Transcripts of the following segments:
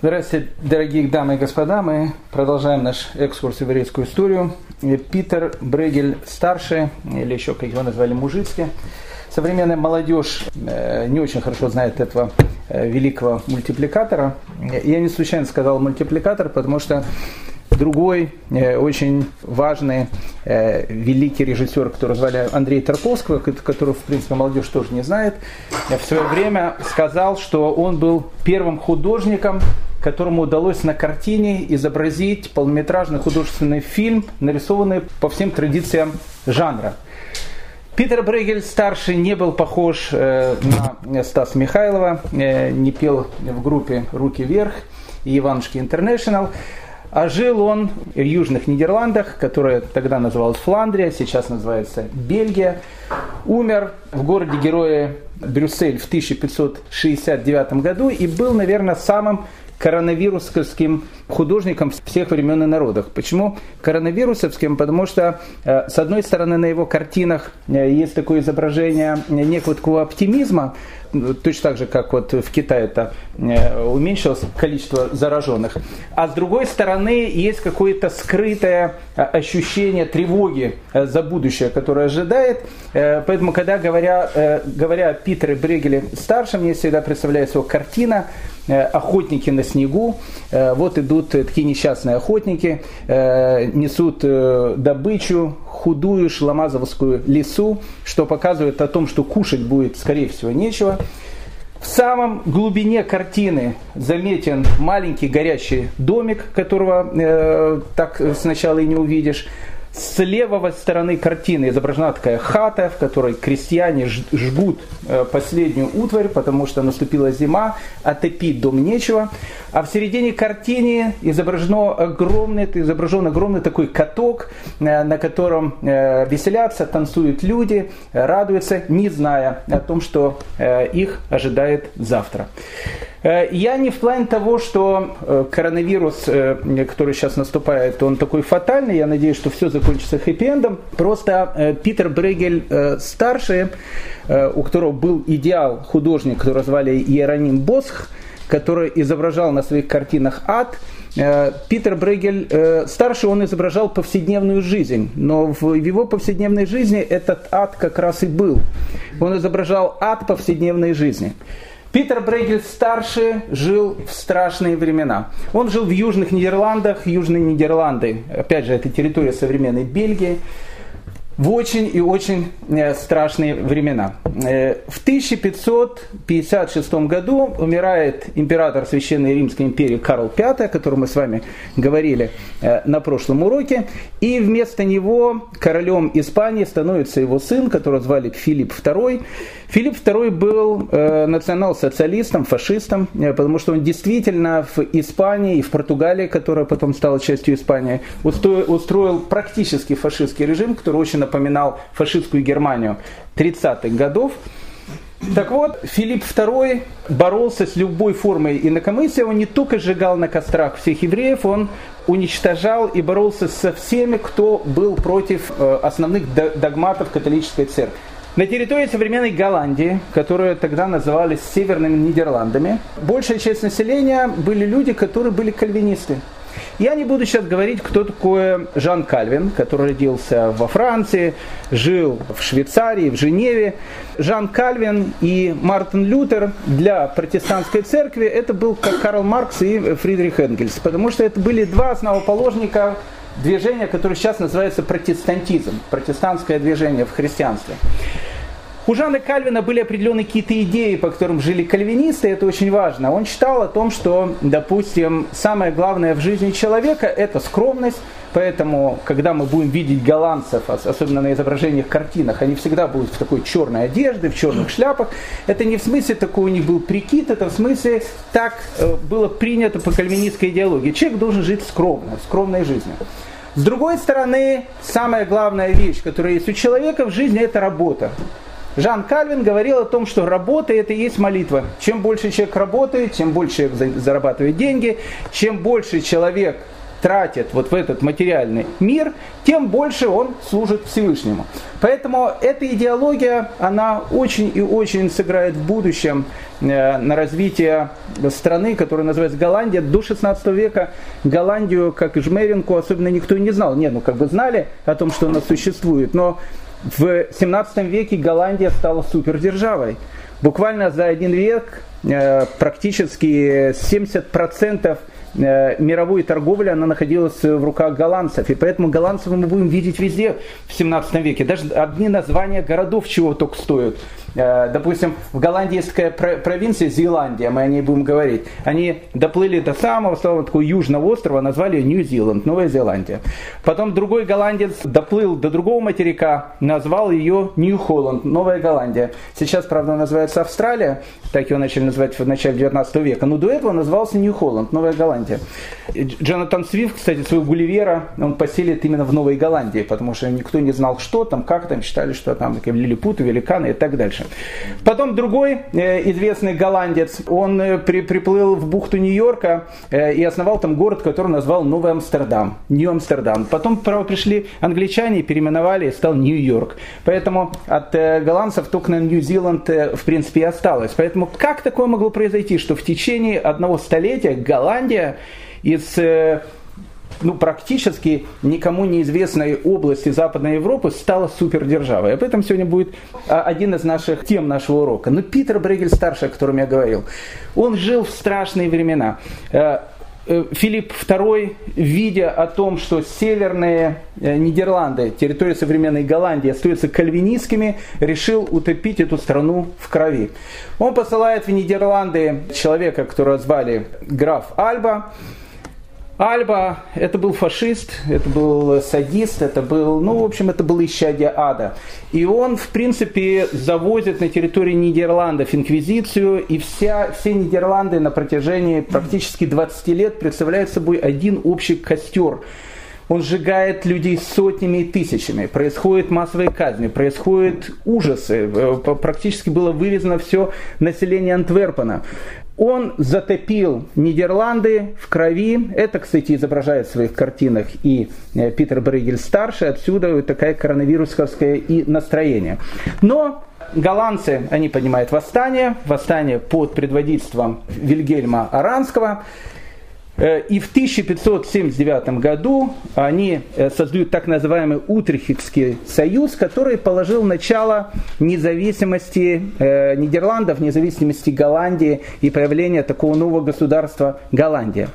Здравствуйте, дорогие дамы и господа. Мы продолжаем наш экскурс в еврейскую историю. Питер Брегель старший, или еще как его назвали, Мужицкий. Современная молодежь э, не очень хорошо знает этого э, великого мультипликатора. Я не случайно сказал мультипликатор, потому что другой э, очень важный великий режиссер, который звали Андрей Тарковского, которого, в принципе, молодежь тоже не знает, в свое время сказал, что он был первым художником, которому удалось на картине изобразить полнометражный художественный фильм, нарисованный по всем традициям жанра. Питер Брегель старший не был похож э, на Стаса Михайлова, э, не пел в группе «Руки вверх» и «Иванушки Интернешнл». А жил он в Южных Нидерландах, которая тогда называлась Фландрия, сейчас называется Бельгия. Умер в городе Героя Брюссель в 1569 году и был, наверное, самым коронавирусовским художником всех времен и народов. Почему коронавирусовским? Потому что, э, с одной стороны, на его картинах э, есть такое изображение некого такого оптимизма, точно так же, как вот в Китае это э, уменьшилось количество зараженных. А с другой стороны, есть какое-то скрытое ощущение тревоги за будущее, которое ожидает. Поэтому, когда говоря, говоря о Питере Брегеле старшем, мне всегда представляется его картина «Охотники на снегу». Вот идут такие несчастные охотники, э, несут э, добычу, худую шламазовскую лесу, что показывает о том, что кушать будет, скорее всего, нечего. В самом глубине картины заметен маленький горящий домик, которого э, так сначала и не увидишь. С левой стороны картины изображена такая хата, в которой крестьяне жгут э, последнюю утварь, потому что наступила зима, а топить дом нечего. А в середине картины изображено огромный, изображен огромный такой каток, э, на котором э, веселятся, танцуют люди, радуются, не зная о том, что их ожидает завтра. Э, я не в плане того, что э, коронавирус, э, который сейчас наступает, он такой фатальный. Я надеюсь, что все закончится хэппи-эндом. Просто Питер Брегель старший, у которого был идеал художник, которого звали Иероним Босх, который изображал на своих картинах ад. Питер Брегель старший, он изображал повседневную жизнь, но в его повседневной жизни этот ад как раз и был. Он изображал ад повседневной жизни. Питер Брейгель старший жил в страшные времена. Он жил в Южных Нидерландах, Южные Нидерланды, опять же, это территория современной Бельгии в очень и очень э, страшные времена. Э, в 1556 году умирает император Священной Римской империи Карл V, о котором мы с вами говорили э, на прошлом уроке, и вместо него королем Испании становится его сын, которого звали Филипп II. Филипп II был национал-социалистом, фашистом, потому что он действительно в Испании и в Португалии, которая потом стала частью Испании, устроил практически фашистский режим, который очень напоминал фашистскую Германию 30-х годов. Так вот, Филипп II боролся с любой формой инакомыслия. Он не только сжигал на кострах всех евреев, он уничтожал и боролся со всеми, кто был против э, основных догматов католической церкви. На территории современной Голландии, которую тогда называли Северными Нидерландами, большая часть населения были люди, которые были кальвинисты. Я не буду сейчас говорить, кто такой Жан Кальвин, который родился во Франции, жил в Швейцарии, в Женеве. Жан Кальвин и Мартин Лютер для протестантской церкви это был как Карл Маркс и Фридрих Энгельс, потому что это были два основоположника движения, которое сейчас называется протестантизм, протестантское движение в христианстве. У Жана Кальвина были определенные какие-то идеи, по которым жили кальвинисты, это очень важно. Он читал о том, что, допустим, самое главное в жизни человека – это скромность, Поэтому, когда мы будем видеть голландцев, особенно на изображениях, картинах, они всегда будут в такой черной одежде, в черных шляпах. Это не в смысле такой у них был прикид, это в смысле так э, было принято по кальвинистской идеологии. Человек должен жить скромно, скромной жизнью. С другой стороны, самая главная вещь, которая есть у человека в жизни, это работа. Жан Кальвин говорил о том, что работа это и есть молитва. Чем больше человек работает, тем больше человек зарабатывает деньги, чем больше человек тратит вот в этот материальный мир, тем больше он служит Всевышнему. Поэтому эта идеология, она очень и очень сыграет в будущем э, на развитие страны, которая называется Голландия. До 16 века Голландию, как и Жмеринку, особенно никто не знал. Нет, ну как бы знали о том, что она существует, но в 17 веке Голландия стала супердержавой. Буквально за один век э, практически 70% Э, мировой торговли, она находилась в руках голландцев. И поэтому голландцев мы будем видеть везде в 17 веке. Даже одни названия городов чего только стоят. Э, допустим, в Голландии есть такая провинция Зеландия, мы о ней будем говорить. Они доплыли до самого, самого такого южного острова, назвали Нью-Зеланд, Новая Зеландия. Потом другой голландец доплыл до другого материка, назвал ее Нью-Холланд, Новая Голландия. Сейчас, правда, называется Австралия, так его начали называть в начале 19 века, но до этого назывался Нью-Холланд, Новая Голландия. Джонатан Свифт, кстати, своего Гулливера, он поселит именно в Новой Голландии, потому что никто не знал, что там, как там, считали, что там такие лилипуты, великаны и так дальше. Потом другой э, известный голландец, он э, при, приплыл в бухту Нью-Йорка э, и основал там город, который назвал Новый Амстердам, Нью-Амстердам. Потом право пришли англичане, переименовали и стал Нью-Йорк. Поэтому от голландцев только на Нью-Зеланд в принципе и осталось. Поэтому как такое могло произойти, что в течение одного столетия Голландия из ну, практически никому неизвестной области Западной Европы стала супердержавой. Об этом сегодня будет а, один из наших тем нашего урока. Но Питер Брегель старший, о котором я говорил, он жил в страшные времена. Э, Филипп II, видя о том, что северные э, Нидерланды, территория современной Голландии, остаются кальвинистскими, решил утопить эту страну в крови. Он посылает в Нидерланды человека, которого звали граф Альба, Альба – это был фашист, это был садист, это был, ну, в общем, это был исчадие ада. И он, в принципе, завозит на территории Нидерландов инквизицию, и вся, все Нидерланды на протяжении практически 20 лет представляют собой один общий костер. Он сжигает людей сотнями и тысячами, происходят массовые казни, происходят ужасы, э, практически было вырезано все население Антверпена. Он затопил Нидерланды в крови. Это, кстати, изображает в своих картинах и э, Питер Брейгель старший. Отсюда такая коронавирусовское и настроение. Но голландцы, они поднимают восстание, восстание под предводительством Вильгельма Аранского. Э, и в 1579 году они э, создают так называемый Утрехтский союз, который положил начало независимости э, Нидерландов, независимости Голландии и появления такого нового государства Голландия.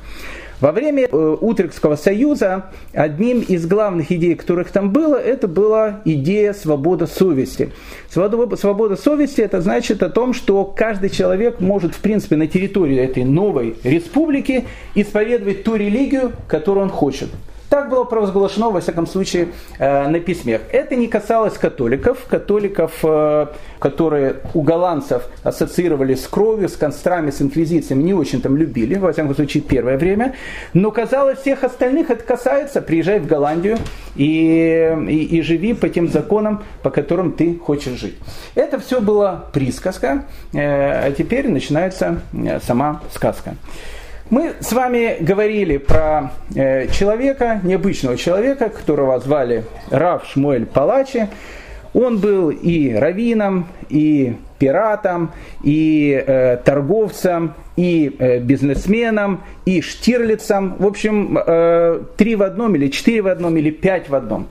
Во время э, Утрехтского союза одним из главных идей, которых там было, это была идея свободы совести. Свобода, свобода совести это значит о том, что каждый человек может в принципе на территории этой новой республики исповедовать ту религию, которую он хочет. Так было провозглашено, во всяком случае, э, на письмах. Это не касалось католиков. Католиков, э, которые у голландцев ассоциировали с кровью, с констрами, с инквизициями, не очень там любили, во всяком случае, первое время. Но казалось, всех остальных это касается. Приезжай в Голландию и, и, и живи по тем законам, по которым ты хочешь жить. Это все было присказка, э, а теперь начинается сама сказка. Мы с вами говорили про э, человека, необычного человека, которого звали Рав Шмуэль Палачи. Он был и раввином, и пиратом, и э, торговцем, и э, бизнесменом, и штирлицем. В общем, э, три в одном, или четыре в одном, или пять в одном.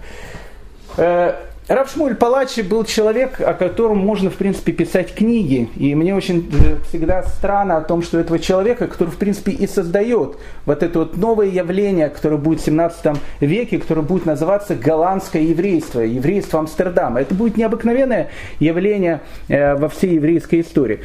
Э, Равшмуль Палачи был человек, о котором можно, в принципе, писать книги. И мне очень э, всегда странно о том, что этого человека, который, в принципе, и создает вот это вот новое явление, которое будет в 17 веке, которое будет называться голландское еврейство, еврейство Амстердама. Это будет необыкновенное явление э, во всей еврейской истории.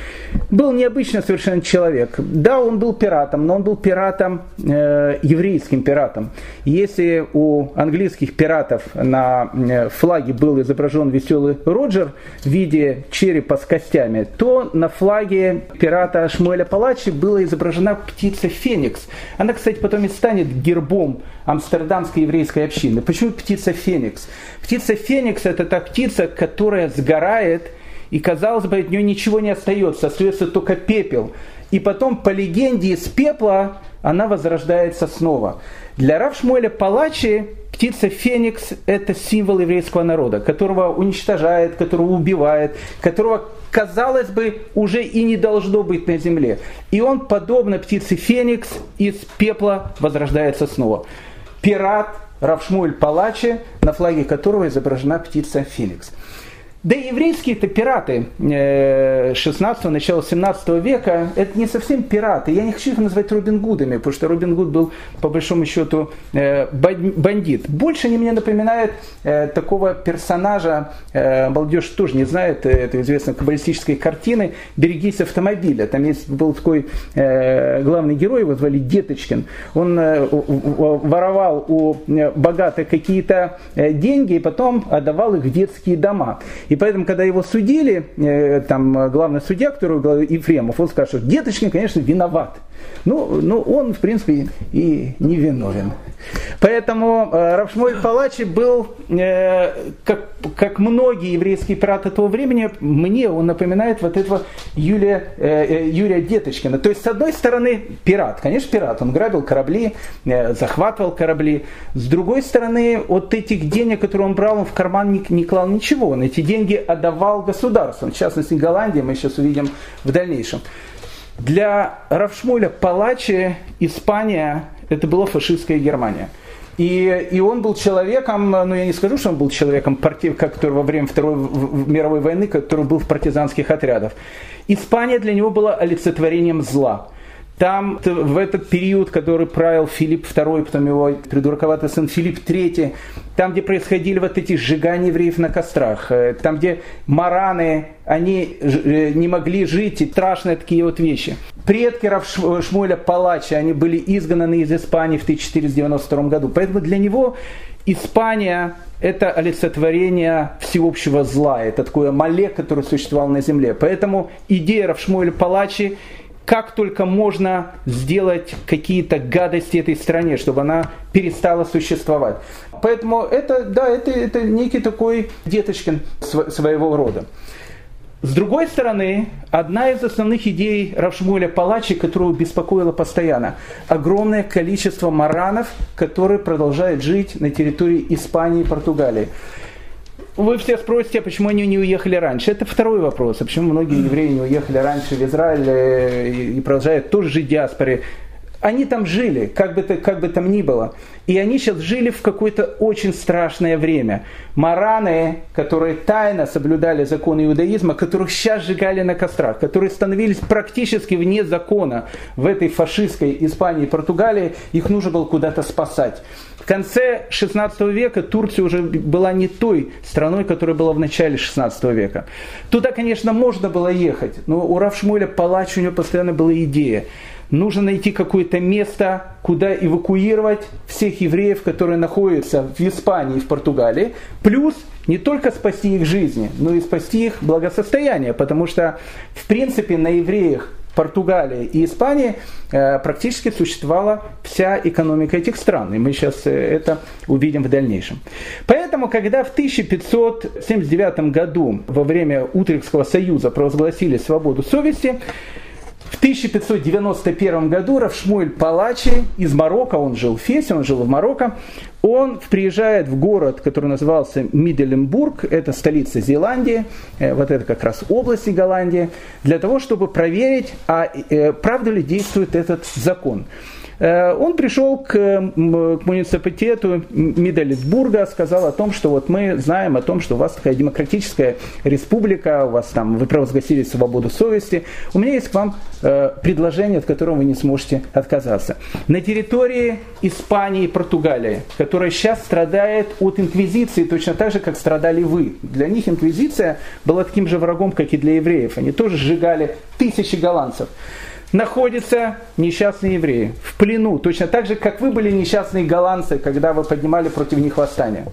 Был необычный совершенно человек. Да, он был пиратом, но он был пиратом, э, еврейским пиратом. Если у английских пиратов на флаге был был изображен веселый Роджер в виде черепа с костями, то на флаге пирата Шмуэля Палачи была изображена птица Феникс. Она, кстати, потом и станет гербом амстердамской еврейской общины. Почему птица Феникс? Птица Феникс это та птица, которая сгорает и, казалось бы, от нее ничего не остается, остается только пепел. И потом, по легенде, из пепла она возрождается снова. Для Равшмуэля Палачи птица Феникс – это символ еврейского народа, которого уничтожает, которого убивает, которого, казалось бы, уже и не должно быть на земле. И он, подобно птице Феникс, из пепла возрождается снова. Пират Равшмуэль Палачи, на флаге которого изображена птица Феникс. Да и еврейские-то пираты 16-го, э, начала 17 века, это не совсем пираты. Я не хочу их назвать Робин Гудами, потому что Робин Гуд был, по большому счету, э, бандит. Больше они мне напоминают э, такого персонажа, молодежь тоже не знает, это известно каббалистической картины «Берегись автомобиля». Там есть был такой главный герой, его звали Деточкин. Он воровал у богатых какие-то деньги и потом отдавал их в детские дома. И поэтому, когда его судили, э, там главный судья, который Ефремов, он скажет, что Деточкин, конечно, виноват. Ну, ну, он, в принципе, и не виновен. Поэтому э, Равшмоль Палачи был, э, как, как многие еврейские пираты того времени, мне он напоминает вот этого Юлия, э, э, Юрия Деточкина. То есть, с одной стороны, пират. Конечно, пират. Он грабил корабли, э, захватывал корабли. С другой стороны, от этих денег, которые он брал, он в карман не, не клал ничего. Он эти деньги отдавал государству. В частности, Голландии мы сейчас увидим в дальнейшем. Для Равшмуля Палачи Испания это была фашистская Германия. И, и он был человеком, ну я не скажу, что он был человеком, который во время Второй мировой войны, который был в партизанских отрядах. Испания для него была олицетворением зла. Там в этот период, который правил Филипп II, потом его придурковатый сын Филипп III, там, где происходили вот эти сжигания евреев на кострах, э, там, где мараны, они э, не могли жить, и страшные такие вот вещи. Предки Равшмуэля Палача, они были изгнаны из Испании в 1492 году. Поэтому для него Испания – это олицетворение всеобщего зла, это такое мале, которое существовало на земле. Поэтому идея Равшмуэля Палачи как только можно сделать какие-то гадости этой стране, чтобы она перестала существовать. Поэтому это, да, это, это некий такой деточкин своего рода. С другой стороны, одна из основных идей Равшмуля Палачи, которую беспокоила постоянно, огромное количество маранов, которые продолжают жить на территории Испании и Португалии. Вы все спросите, а почему они не уехали раньше? Это второй вопрос. А почему многие евреи не уехали раньше в Израиль э, и продолжают тоже жить в диаспоре? Они там жили, как бы, как бы там ни было. И они сейчас жили в какое-то очень страшное время. Мараны, которые тайно соблюдали законы иудаизма, которых сейчас сжигали на кострах, которые становились практически вне закона в этой фашистской Испании и Португалии, их нужно было куда-то спасать конце 16 века Турция уже была не той страной, которая была в начале 16 века. Туда, конечно, можно было ехать, но у Равшмуля Палач у него постоянно была идея. Нужно найти какое-то место, куда эвакуировать всех евреев, которые находятся в Испании и в Португалии, плюс не только спасти их жизни, но и спасти их благосостояние, потому что, в принципе, на евреях Португалии и Испании э, практически существовала вся экономика этих стран. И мы сейчас э, это увидим в дальнейшем. Поэтому, когда в 1579 году во время Утрехского союза провозгласили свободу совести, в 1591 году Равшмуэль Палачи из Марокко, он жил в Фесе, он жил в Марокко, он приезжает в город, который назывался Мидделенбург, это столица Зеландии, э, вот это как раз области Голландии, для того, чтобы проверить, а э, правда ли действует этот закон. Э, он пришел к, к муниципалитету Мидельсбурга, сказал о том, что вот мы знаем о том, что у вас такая демократическая республика, у вас там, вы провозгласили свободу совести. У меня есть к вам э, предложение, от которого вы не сможете отказаться. На территории Испании и Португалии, которая сейчас страдает от инквизиции, точно так же, как страдали вы. Для них инквизиция была таким же врагом, как и для евреев. Они тоже сжигали тысячи голландцев находятся несчастные евреи в плену, точно так же, как вы были несчастные голландцы, когда вы поднимали против них восстание.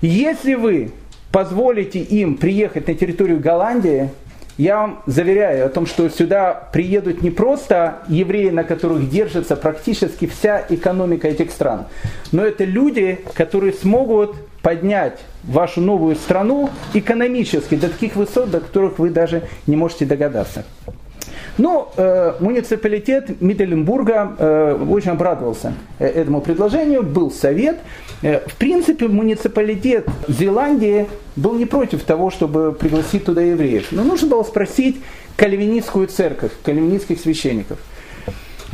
Если вы позволите им приехать на территорию Голландии, я вам заверяю о том, что сюда приедут не просто евреи, на которых держится практически вся экономика этих стран, но это люди, которые смогут поднять вашу новую страну экономически до таких высот, до которых вы даже не можете догадаться. Но ну, э, муниципалитет Мидделенбурга э, очень обрадовался э, этому предложению, был совет. Э, в принципе, муниципалитет Зеландии был не против того, чтобы пригласить туда евреев. Но нужно было спросить кальвинистскую церковь, кальвинистских священников.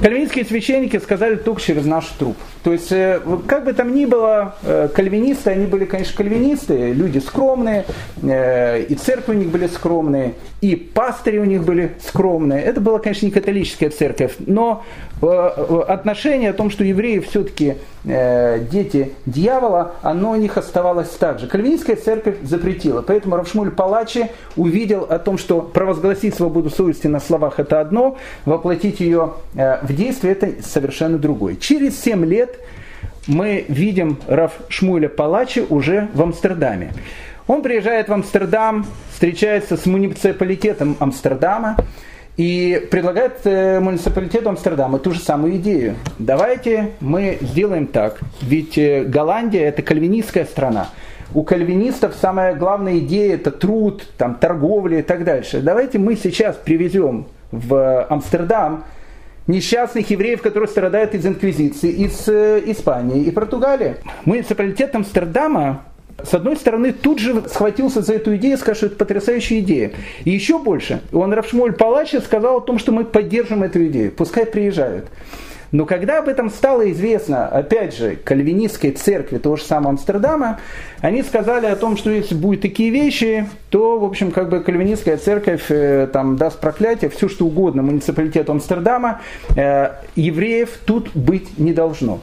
Кальвинистские священники сказали только через наш труп. То есть, э, как бы там ни было, э, кальвинисты, они были, конечно, кальвинисты, люди скромные, э, и церкви у них были скромные, и пастыри у них были скромные. Это была, конечно, не католическая церковь, но отношение о том, что евреи все-таки дети дьявола, оно у них оставалось так же. Кальвинистская церковь запретила, поэтому Равшмуль Палачи увидел о том, что провозгласить свободу совести на словах это одно, воплотить ее в действие это совершенно другое. Через 7 лет мы видим Раф Шмуля Палачи уже в Амстердаме. Он приезжает в Амстердам, встречается с муниципалитетом Амстердама и предлагает э, муниципалитету Амстердама ту же самую идею. Давайте мы сделаем так, ведь э, Голландия это кальвинистская страна. У кальвинистов самая главная идея это труд, там, торговля и так дальше. Давайте мы сейчас привезем в Амстердам несчастных евреев, которые страдают из инквизиции, из э, Испании и Португалии. Муниципалитет Амстердама с одной стороны, тут же схватился за эту идею, сказал, что это потрясающая идея. И еще больше, он Равшмоль Палача сказал о том, что мы поддержим эту идею, пускай приезжают. Но когда об этом стало известно, опять же, кальвинистской церкви того же самого Амстердама, они сказали о том, что если будут такие вещи, то, в общем, как бы кальвинистская церковь э, там даст проклятие, все что угодно муниципалитету Амстердама, э, евреев тут быть не должно.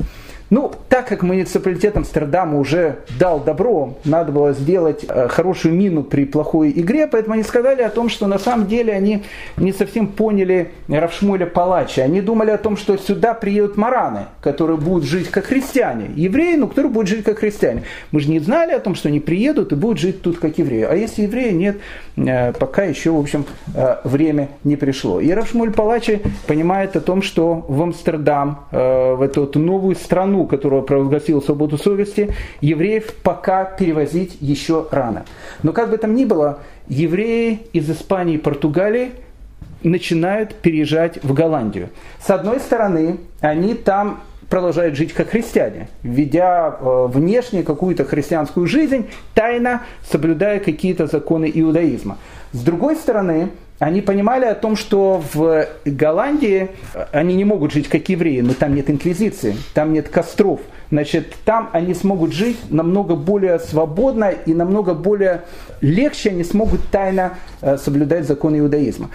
Ну, так как муниципалитет Амстердама уже дал добро, надо было сделать э, хорошую мину при плохой игре, поэтому они сказали о том, что на самом деле они не совсем поняли Равшмуля Палача. Они думали о том, что сюда приедут мараны, которые будут жить как христиане. Евреи, ну, которые будут жить как христиане. Мы же не знали о том, что они приедут и будут жить тут как евреи. А если евреи, нет, э, пока еще, в общем, э, время не пришло. И Равшмуль Палачи понимает о том, что в Амстердам, в эту новую страну, страну, которая провозгласила свободу совести, евреев пока перевозить еще рано. Но как бы там ни было, евреи из Испании и Португалии начинают переезжать в Голландию. С одной стороны, они там продолжают жить как христиане, ведя э, внешне какую-то христианскую жизнь, тайно соблюдая какие-то законы иудаизма. С другой стороны, они понимали о том, что в Голландии они не могут жить как евреи, но там нет инквизиции, там нет костров. Значит, там они смогут жить намного более свободно и намного более легче они смогут тайно э, соблюдать законы иудаизма.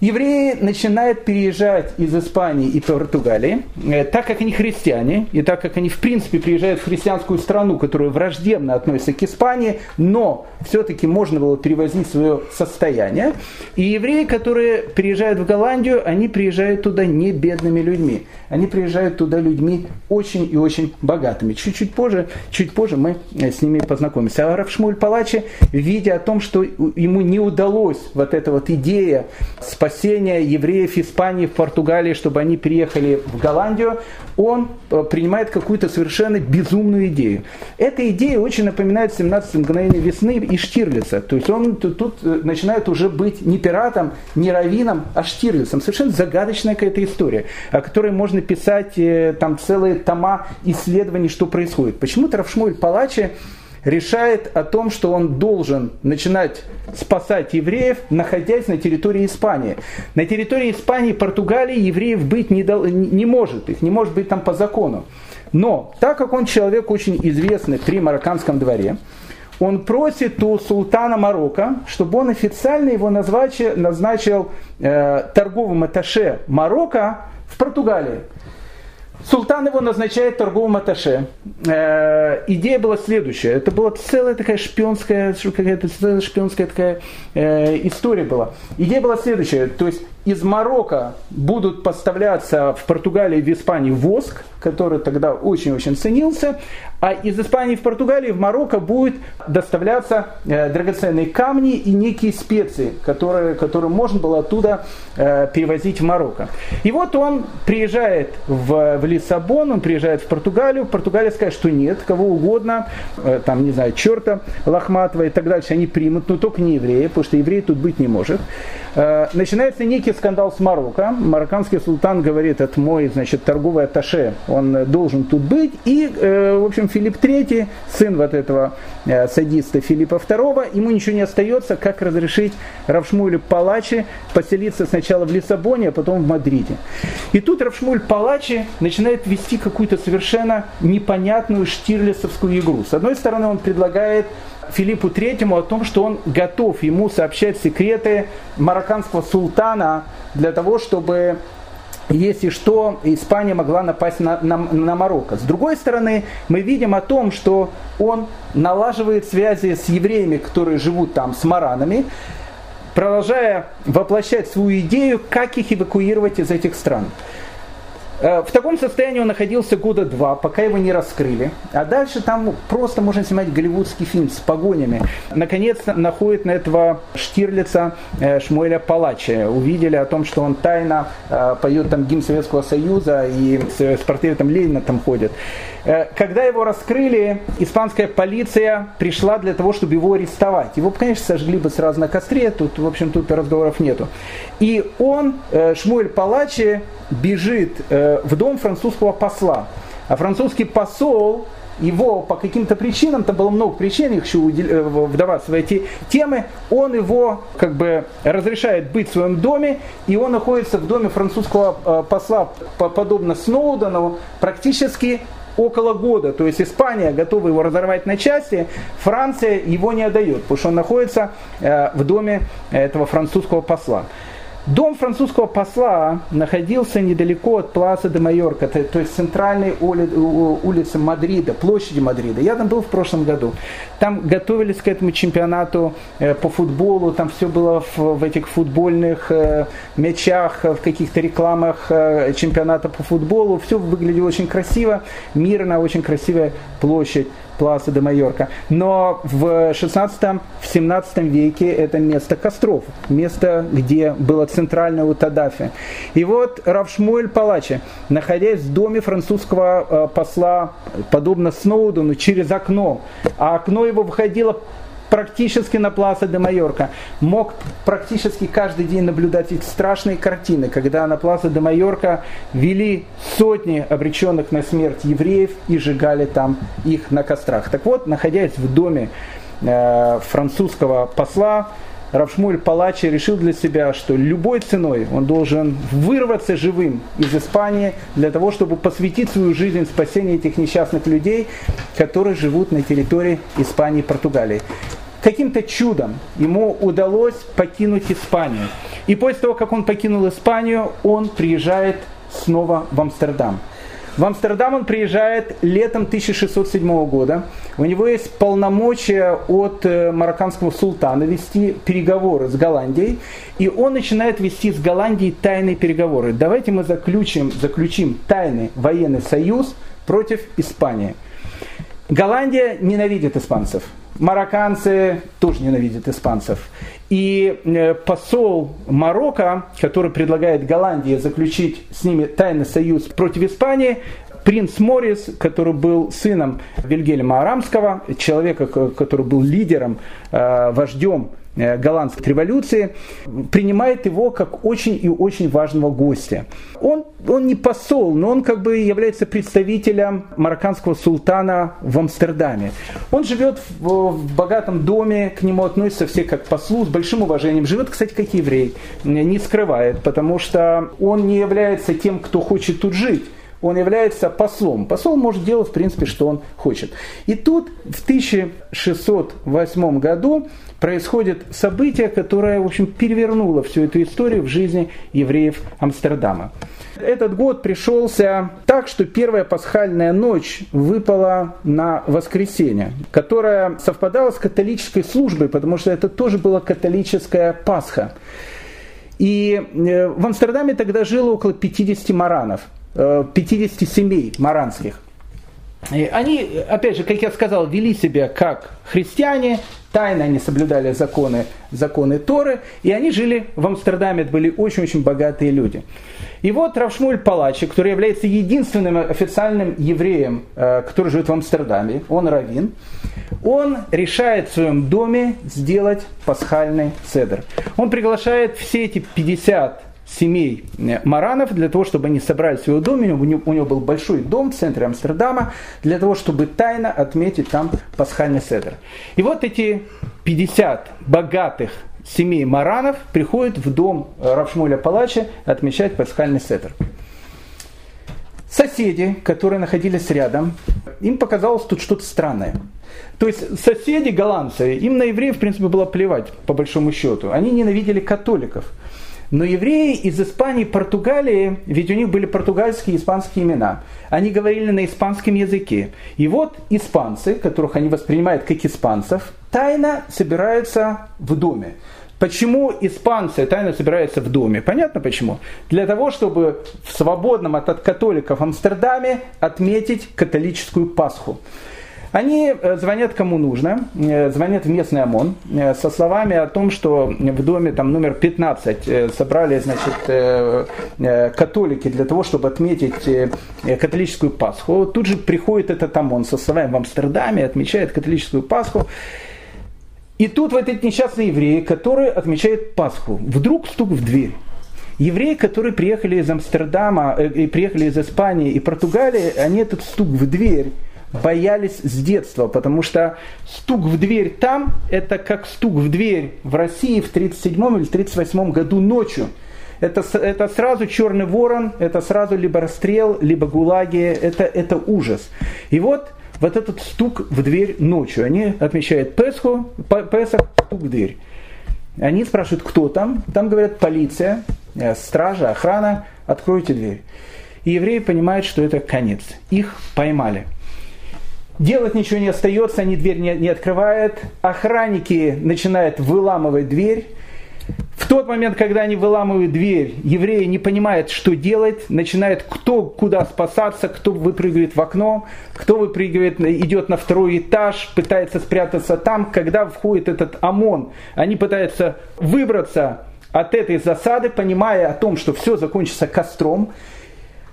Евреи начинают переезжать из Испании и Португалии, э, так как они христиане, и так как они в принципе приезжают в христианскую страну, которая враждебно относится к Испании, но все-таки можно было перевозить свое состояние. И евреи, которые приезжают в Голландию, они приезжают туда не бедными людьми, они приезжают туда людьми очень и очень богатыми. Чуть-чуть позже, чуть позже мы э, с ними познакомимся. А Равшмуль Палачи, видя о том, что ему не удалось вот эта вот идея спасти спасения евреев Испании, в Португалии, чтобы они переехали в Голландию, он э, принимает какую-то совершенно безумную идею. Эта идея очень напоминает 17 мгновений весны и Штирлица. То есть он тут э, начинает уже быть не пиратом, не раввином, а Штирлицем. Совершенно загадочная какая-то история, о которой можно писать э, там целые тома исследований, что происходит. Почему-то Палачи решает о том, что он должен начинать спасать евреев, находясь на территории Испании. На территории Испании Португалии евреев быть не, дол- не может, их не может быть там по закону. Но так как он человек очень известный при марокканском дворе, он просит у султана Марокко, чтобы он официально его назначил, назначил э, торговым аташе Марокко в Португалии. Султан его назначает торговым аташе. Э, идея была следующая. Это была целая такая шпионская, какая-то целая шпионская такая э, история была. Идея была следующая. То есть из Марокко будут поставляться в Португалии, в Испании воск, который тогда очень-очень ценился, а из Испании в Португалии, в Марокко будет доставляться э, драгоценные камни и некие специи, которые, которые можно было оттуда э, перевозить в Марокко. И вот он приезжает в, в Лиссабон, он приезжает в Португалию, Португалия скажет, что нет, кого угодно, э, там, не знаю, черта лохматого и так дальше, они примут, но только не евреи, потому что евреи тут быть не может. Начинается некий скандал с Марокко. Марокканский султан говорит, это мой, значит, торговый атташе, он должен тут быть. И, э, в общем, Филипп III, сын вот этого э, садиста Филиппа II, ему ничего не остается, как разрешить Равшмулю Палачи поселиться сначала в Лиссабоне, а потом в Мадриде. И тут Равшмуль Палачи начинает вести какую-то совершенно непонятную штирлисовскую игру. С одной стороны, он предлагает Филиппу Третьему о том, что он готов ему сообщать секреты марокканского султана для того, чтобы если что, Испания могла напасть на, на, на Марокко. С другой стороны, мы видим о том, что он налаживает связи с евреями, которые живут там, с маранами, продолжая воплощать свою идею, как их эвакуировать из этих стран. Э, в таком состоянии он находился года два, пока его не раскрыли. А дальше там просто можно снимать голливудский фильм с погонями. Наконец находит на этого Штирлица э, Шмуэля Палача. Увидели о том, что он тайно э, поет там гимн Советского Союза и с портретом Ленина там ходит. Когда его раскрыли, испанская полиция пришла для того, чтобы его арестовать. Его, конечно, сожгли бы сразу на костре, тут, в общем, тут разговоров нету. И он, Шмуэль Палачи, бежит в дом французского посла. А французский посол его по каким-то причинам, там было много причин, их еще э, вдаваться в эти темы, он его как бы разрешает быть в своем доме, и он находится в доме французского э, посла, подобно Сноудену, практически около года. То есть Испания готова его разорвать на части, Франция его не отдает, потому что он находится в доме этого французского посла. Дом французского посла находился недалеко от Пласа де Майорка, то, есть центральной ули, улицы Мадрида, площади Мадрида. Я там был в прошлом году. Там готовились к этому чемпионату э, по футболу, там все было в, в этих футбольных э, мячах, в каких-то рекламах э, чемпионата по футболу. Все выглядело очень красиво, мирно, очень красивая площадь. Пласа де Майорка. Но в 16-17 веке это место костров, место, где было центральное у Тадафи. И вот Равшмуэль Палачи, находясь в доме французского э, посла, подобно Сноудену, через окно, а окно его выходило практически на Пласа де Майорка. Мог практически каждый день наблюдать эти страшные картины, когда на Пласа де Майорка вели сотни обреченных на смерть евреев и сжигали там их на кострах. Так вот, находясь в доме э, французского посла, Равшмуль Палачи решил для себя, что любой ценой он должен вырваться живым из Испании для того, чтобы посвятить свою жизнь спасению этих несчастных людей, которые живут на территории Испании и Португалии. Каким-то чудом ему удалось покинуть Испанию. И после того, как он покинул Испанию, он приезжает снова в Амстердам. В Амстердам он приезжает летом 1607 года. У него есть полномочия от э, марокканского султана вести переговоры с Голландией. И он начинает вести с Голландией тайные переговоры. Давайте мы заключим, заключим тайный военный союз против Испании. Голландия ненавидит испанцев. Марокканцы тоже ненавидят испанцев. И э, посол Марокко, который предлагает Голландии заключить с ними тайный союз против Испании, принц Морис, который был сыном Вильгельма Арамского, человека, который был лидером, э, вождем голландской революции, принимает его как очень и очень важного гостя. Он, он не посол, но он как бы является представителем марокканского султана в Амстердаме. Он живет в, в богатом доме, к нему относятся все как послу, с большим уважением. Живет, кстати, как еврей, не скрывает, потому что он не является тем, кто хочет тут жить он является послом. Посол может делать, в принципе, что он хочет. И тут в 1608 году происходит событие, которое, в общем, перевернуло всю эту историю в жизни евреев Амстердама. Этот год пришелся так, что первая пасхальная ночь выпала на воскресенье, которая совпадала с католической службой, потому что это тоже была католическая Пасха. И в Амстердаме тогда жило около 50 маранов, 50 семей маранских. И они, опять же, как я сказал, вели себя как христиане, тайно они соблюдали законы, законы Торы, и они жили в Амстердаме, это были очень-очень богатые люди. И вот Равшмуль Палачи, который является единственным официальным евреем, э, который живет в Амстердаме, он равин, он решает в своем доме сделать пасхальный седр. Он приглашает все эти 50 семей э, маранов для того, чтобы они собрались в его. У него, у него был большой дом в центре Амстердама для того, чтобы тайно отметить там пасхальный седр. И вот эти 50 богатых семей маранов приходят в дом Равшмуля Палача отмечать пасхальный седр. Соседи, которые находились рядом, им показалось тут что-то странное. То есть соседи голландцы, им на евреев, в принципе, было плевать, по большому счету. Они ненавидели католиков. Но евреи из Испании, Португалии, ведь у них были португальские и испанские имена. Они говорили на испанском языке. И вот испанцы, которых они воспринимают как испанцев, тайно собираются в доме. Почему испанцы тайно собираются в доме? Понятно почему? Для того, чтобы в свободном от католиков Амстердаме отметить католическую Пасху. Они э, звонят кому нужно, э, звонят в местный ОМОН э, со словами о том, что в доме там номер 15 собрали значит, католики для того, чтобы отметить католическую Пасху. Тут же приходит этот ОМОН со словами в Амстердаме, отмечает католическую Пасху. И тут вот эти несчастные евреи, которые отмечают Пасху, вдруг стук в дверь. Евреи, которые приехали из Амстердама, и приехали из Испании и Португалии, они этот стук в дверь боялись с детства, потому что стук в дверь там, это как стук в дверь в России в 1937 или 1938 году ночью. Это, это сразу черный ворон, это сразу либо расстрел, либо гулаги, это, это ужас. И вот вот этот стук в дверь ночью. Они отмечают Песху, Песах, стук в дверь. Они спрашивают, кто там. Там говорят, полиция, э, стража, охрана, откройте дверь. И евреи понимают, что это конец. Их поймали. Делать ничего не остается, они дверь не, не открывают. Охранники начинают выламывать дверь. В тот момент, когда они выламывают дверь, евреи не понимают, что делать, начинают кто куда спасаться, кто выпрыгивает в окно, кто выпрыгивает, идет на второй этаж, пытается спрятаться там. Когда входит этот ОМОН, они пытаются выбраться от этой засады, понимая о том, что все закончится костром.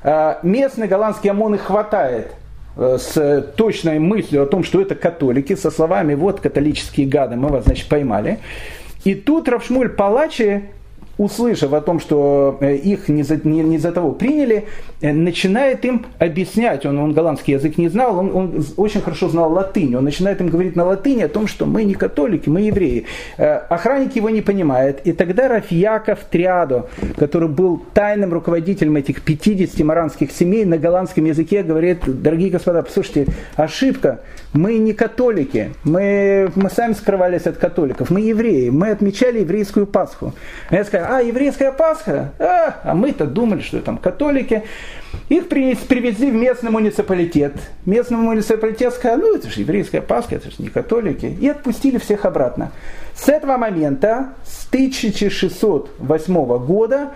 А, местный голландский ОМОН их хватает – с точной мыслью о том, что это католики, со словами «вот католические гады, мы вас, значит, поймали». И тут Равшмуль Палачи услышав о том, что э, их не за, не, не за того приняли, э, начинает им объяснять, он, он голландский язык не знал, он, он очень хорошо знал латынь, он начинает им говорить на латыни о том, что мы не католики, мы евреи. Э, охранник его не понимает, и тогда Рафьяков Триадо, который был тайным руководителем этих 50 маранских семей, на голландском языке говорит, дорогие господа, послушайте, ошибка, мы не католики, мы, мы сами скрывались от католиков, мы евреи, мы отмечали еврейскую Пасху. Я сказал, а, еврейская Пасха? А, а мы-то думали, что там католики. Их привезли в местный муниципалитет. Местный муниципалитет сказал, ну это же еврейская Пасха, это же не католики. И отпустили всех обратно. С этого момента, с 1608 года,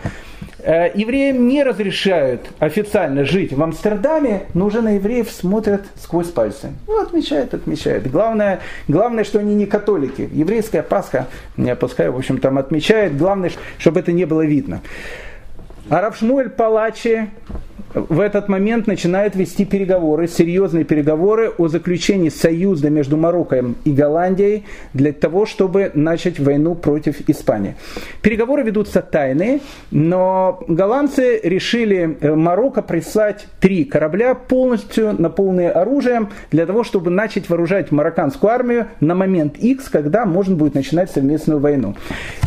евреям не разрешают официально жить в Амстердаме, но уже на евреев смотрят сквозь пальцы. Ну, отмечают, отмечают. Главное, главное, что они не католики. Еврейская Пасха, пускай, в общем, там отмечает. Главное, чтобы это не было видно. А Равшмуэль Палачи в этот момент начинает вести переговоры, серьезные переговоры о заключении союза между Марокко и Голландией для того, чтобы начать войну против Испании. Переговоры ведутся тайные, но голландцы решили э, Марокко прислать три корабля полностью наполненные оружием для того, чтобы начать вооружать марокканскую армию на момент X, когда можно будет начинать совместную войну.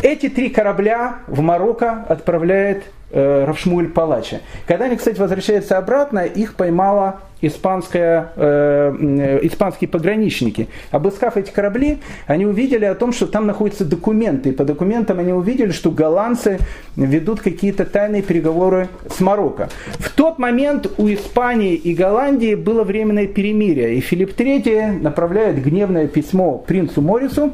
Эти три корабля в Марокко отправляет Равшмуэль Палача. Когда они, кстати, возвращаются обратно, их поймала испанская, э, испанские пограничники. Обыскав эти корабли, они увидели о том, что там находятся документы. И по документам они увидели, что голландцы ведут какие-то тайные переговоры с Марокко. В тот момент у Испании и Голландии было временное перемирие. И Филипп III направляет гневное письмо принцу Морису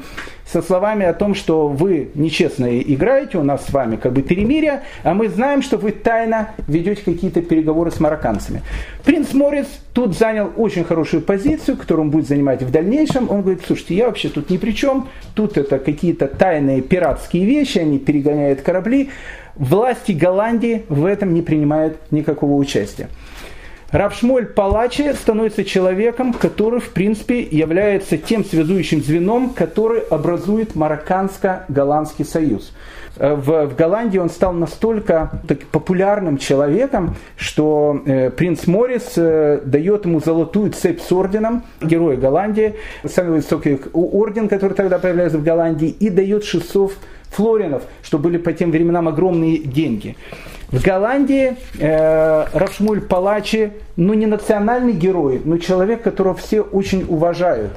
со словами о том, что вы нечестно играете, у нас с вами как бы перемирие, а мы знаем, что вы тайно ведете какие-то переговоры с марокканцами. Принц Морис тут занял очень хорошую позицию, которую он будет занимать в дальнейшем. Он говорит, слушайте, я вообще тут ни при чем, тут это какие-то тайные пиратские вещи, они перегоняют корабли. Власти Голландии в этом не принимают никакого участия. Равшмоль Палачи становится человеком, который, в принципе, является тем связующим звеном, который образует Марокканско-Голландский союз. Э, в, в Голландии он стал настолько так, популярным человеком, что э, принц Морис э, дает ему золотую цепь с орденом, героя Голландии, самый высокий орден, который тогда появляется в Голландии, и дает 600 флоринов, что были по тем временам огромные деньги. В Голландии э, Равшмуль Палачи, ну не национальный герой, но человек, которого все очень уважают.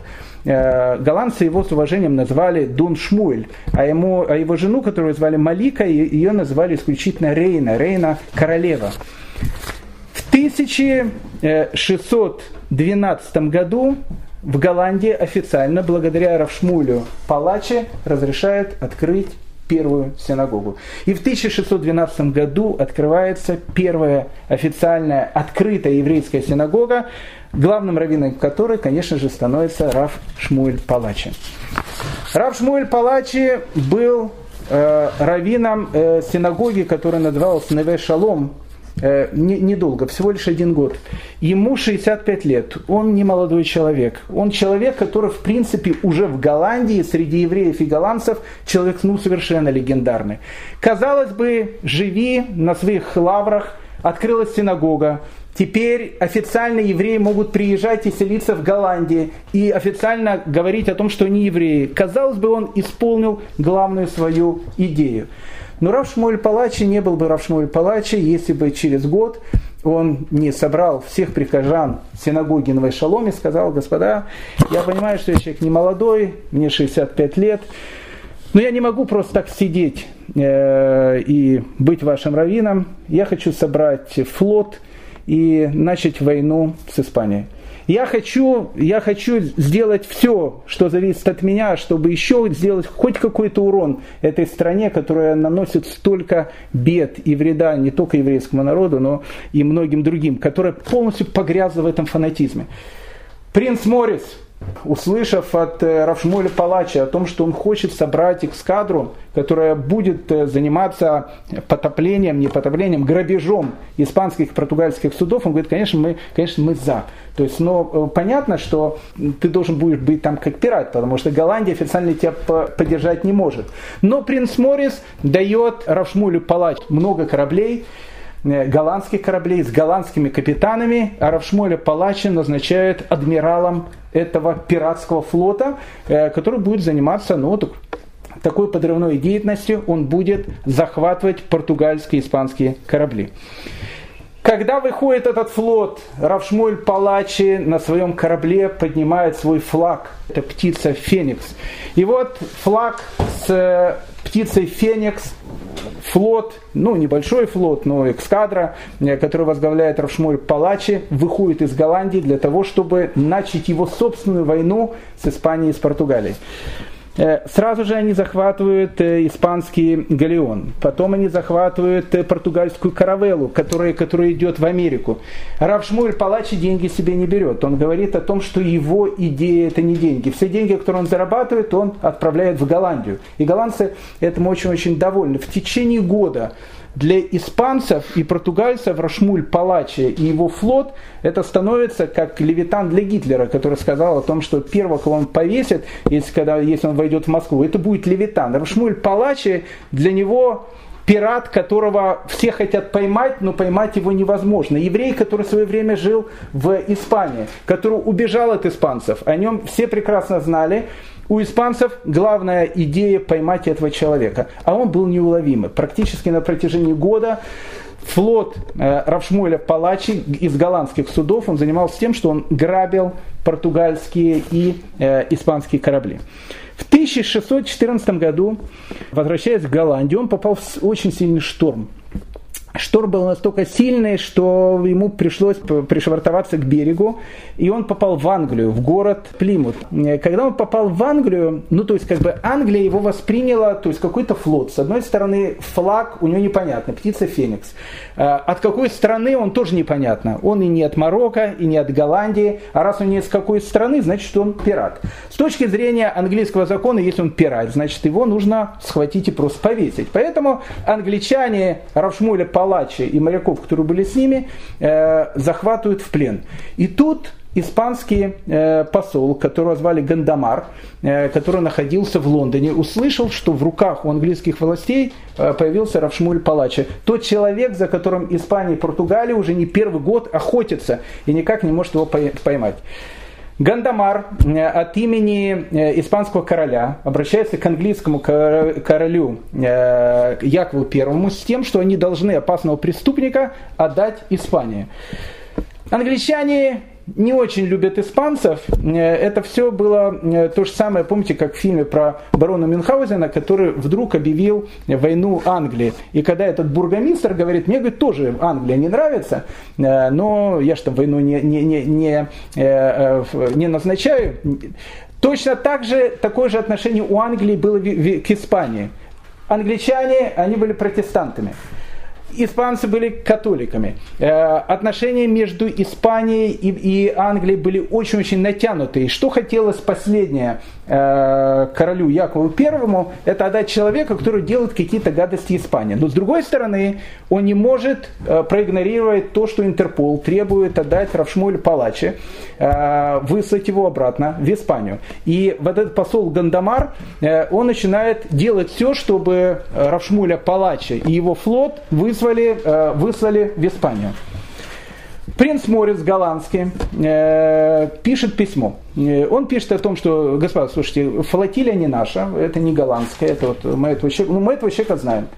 Э, голландцы его с уважением назвали Дон Шмуэль, а, ему, а его жену, которую звали Малика, ее назвали исключительно Рейна, Рейна королева. В 1612 году в Голландии официально, благодаря Равшмулю Палаче, разрешают открыть первую синагогу. И в 1612 году открывается первая официальная открытая еврейская синагога, главным раввином которой, конечно же, становится Рав Шмуэль Палачи. Рав Шмуэль Палачи был э, раввином э, синагоги, которая называлась Неве Шалом, Э, недолго, всего лишь один год. Ему 65 лет, он не молодой человек. Он человек, который, в принципе, уже в Голландии, среди евреев и голландцев, человек, ну, совершенно легендарный. Казалось бы, живи на своих лаврах, открылась синагога, Теперь официально евреи могут приезжать и селиться в Голландии и официально говорить о том, что они евреи. Казалось бы, он исполнил главную свою идею. Но Рав Шмуэль Палачи не был бы Рав Шмуэль Палачи, если бы через год он не собрал всех прихожан синагоги Новой и сказал, господа, я понимаю, что я человек не молодой, мне 65 лет, но я не могу просто так сидеть э, и быть вашим раввином. Я хочу собрать флот и начать войну с Испанией. Я хочу, я хочу сделать все, что зависит от меня, чтобы еще сделать хоть какой-то урон этой стране, которая наносит столько бед и вреда не только еврейскому народу, но и многим другим, которая полностью погрязла в этом фанатизме. Принц Морис, услышав от э, Равшмуэля Палача о том, что он хочет собрать эскадру, которая будет э, заниматься потоплением, не потоплением, грабежом испанских и португальских судов, он говорит, конечно, мы, конечно, мы за. То есть, но э, понятно, что ты должен будешь быть там как пират, потому что Голландия официально тебя поддержать не может. Но принц Морис дает Равшмулю Палач много кораблей, голландских кораблей с голландскими капитанами, а Равшмоля Палачи назначает адмиралом этого пиратского флота, э, который будет заниматься ну, такой подрывной деятельностью, он будет захватывать португальские и испанские корабли. Когда выходит этот флот, Равшмуль Палачи на своем корабле поднимает свой флаг. Это птица Феникс. И вот флаг с э, птицей Феникс флот, ну небольшой флот, но эскадра, э, который возглавляет Равшмуль Палачи, выходит из Голландии для того, чтобы начать его собственную войну с Испанией и с Португалией. Э, сразу же они захватывают э, испанский галеон, потом они захватывают э, португальскую каравеллу, которая, которая идет в Америку. Рав Шмуль Палачи деньги себе не берет. Он говорит о том, что его идея это не деньги. Все деньги, которые он зарабатывает, он отправляет в Голландию. И голландцы этому очень-очень довольны. В течение года для испанцев и португальцев Рашмуль Палачи и его флот это становится как левитан для Гитлера, который сказал о том, что первого, кого он повесит, если, когда, если он войдет в Москву, это будет левитан. Рашмуль Палачи для него пират, которого все хотят поймать, но поймать его невозможно. Еврей, который в свое время жил в Испании, который убежал от испанцев, о нем все прекрасно знали, у испанцев главная идея поймать этого человека, а он был неуловимый. Практически на протяжении года флот э, Равшмуэля Палачи из голландских судов, он занимался тем, что он грабил португальские и э, испанские корабли. В 1614 году, возвращаясь в Голландию, он попал в очень сильный шторм. Шторм был настолько сильный, что ему пришлось пришвартоваться к берегу, и он попал в Англию, в город Плимут. Когда он попал в Англию, ну то есть как бы Англия его восприняла, то есть какой-то флот. С одной стороны флаг у него непонятно, птица Феникс. А, от какой страны он тоже непонятно. Он и не от Марокко, и не от Голландии, а раз он не из какой страны, значит он пират. С точки зрения английского закона, если он пират, значит его нужно схватить и просто повесить. Поэтому англичане Равшмуля палачи и моряков, которые были с ними, э, захватывают в плен. И тут испанский э, посол, которого звали Гандамар, э, который находился в Лондоне, услышал, что в руках у английских властей появился Равшмуль Палачи. Тот человек, за которым Испания и Португалия уже не первый год охотятся и никак не может его поймать. Гандамар э, от имени э, испанского короля обращается к английскому королю э, Якову I с тем, что они должны опасного преступника отдать Испании. Англичане не очень любят испанцев. Это все было то же самое, помните, как в фильме про барона Мюнхгаузена, который вдруг объявил войну Англии. И когда этот бургомистр говорит, мне говорит, тоже Англия не нравится, но я же там войну не, не, не, не, э, не назначаю. Точно так же, такое же отношение у Англии было к Испании. Англичане, они были протестантами испанцы были католиками. Э, отношения между Испанией и, Англией были очень-очень натянутые. Что хотелось последнее королю Якову Первому, это отдать человека, который делает какие-то гадости Испании. Но с другой стороны, он не может э, проигнорировать то, что Интерпол требует отдать Равшмоль Палаче, выслать его обратно в Испанию. И вот этот посол Гандамар, он начинает делать все, чтобы Равшмуля Палаче и его флот э, выслали в Испанию. Принц Морис голландский э, пишет письмо. Э, он пишет о том, что, господа, слушайте, флотилия не наша, это не голландская, это вот мы этого человека, ну, мы этого человека знаем.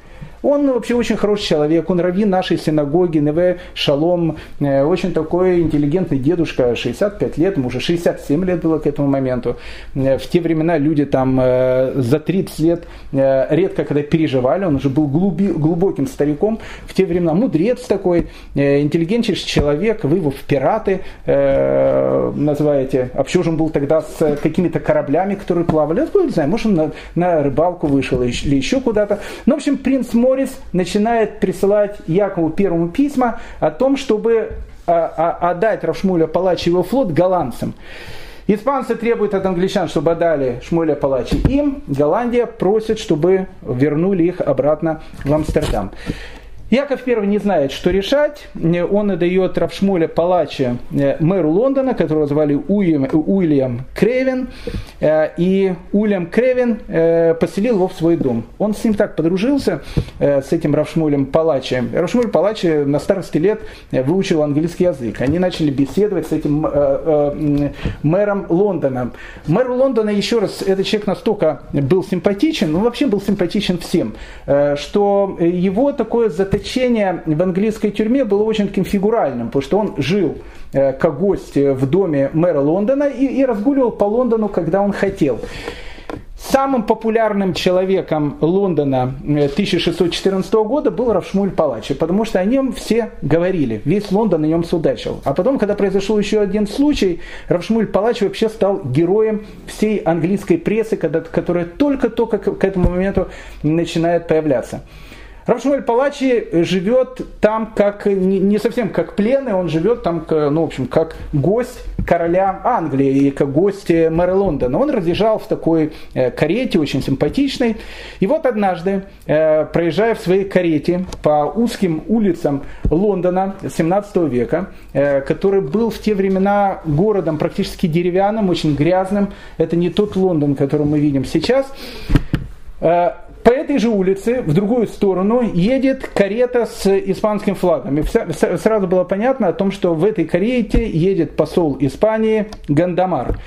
Он вообще очень хороший человек, он раввин нашей синагоги, НВ Шалом, э, очень такой интеллигентный дедушка, 65 лет, ему уже 67 лет было к этому моменту. Э, в те времена люди там э, за 30 лет редко когда переживали, он уже был глуби, глубоким стариком. В те времена мудрец такой, интеллигентнейший человек, вы его в пираты называете. А почему же он был тогда с какими-то кораблями, которые плавали? Я не знаю, может он на, на рыбалку вышел или еще куда-то. Ну, в общем, принц Мой Морис начинает присылать Якову Первому письма о том, чтобы а, а, отдать Равшмуля Палачи его флот голландцам. Испанцы требуют от англичан, чтобы отдали Шмуля Палачи им. Голландия просит, чтобы вернули их обратно в Амстердам. Яков I не знает, что решать. Он отдает Равшмоля Палача э, мэру Лондона, которого звали Уильям, Уильям Кревен. Э, и Уильям Кревен э, поселил его в свой дом. Он с ним так подружился, с этим Равшмолем Палачи. Равшмоль Палачи на старости лет выучил английский язык. Они начали беседовать с этим мэром Лондона. Мэр Лондона, еще раз, этот человек настолько был симпатичен, ну вообще был симпатичен всем, что его такое заточение заточение в английской тюрьме было очень таким фигуральным, потому что он жил э, как гость в доме мэра Лондона и, и разгуливал по Лондону, когда он хотел. Самым популярным человеком Лондона 1614 э, года был Равшмуль Палачи, потому что о нем все говорили, весь Лондон о нем судачил. А потом, когда произошел еще один случай, Равшмуль Палачи вообще стал героем всей английской прессы, которая только-только к этому моменту начинает появляться. Равшмуэль Палачи живет там как, не совсем как пленный, он живет там, ну, в общем, как гость короля Англии и как гость мэра Лондона. Он разъезжал в такой э, карете, очень симпатичной. И вот однажды, э, проезжая в своей карете по узким улицам Лондона 17 века, э, который был в те времена городом практически деревянным, очень грязным, это не тот Лондон, который мы видим сейчас, по этой же улице, в другую сторону, едет карета с испанским флагом. И сразу было понятно о том, что в этой карете едет посол Испании Гандамар.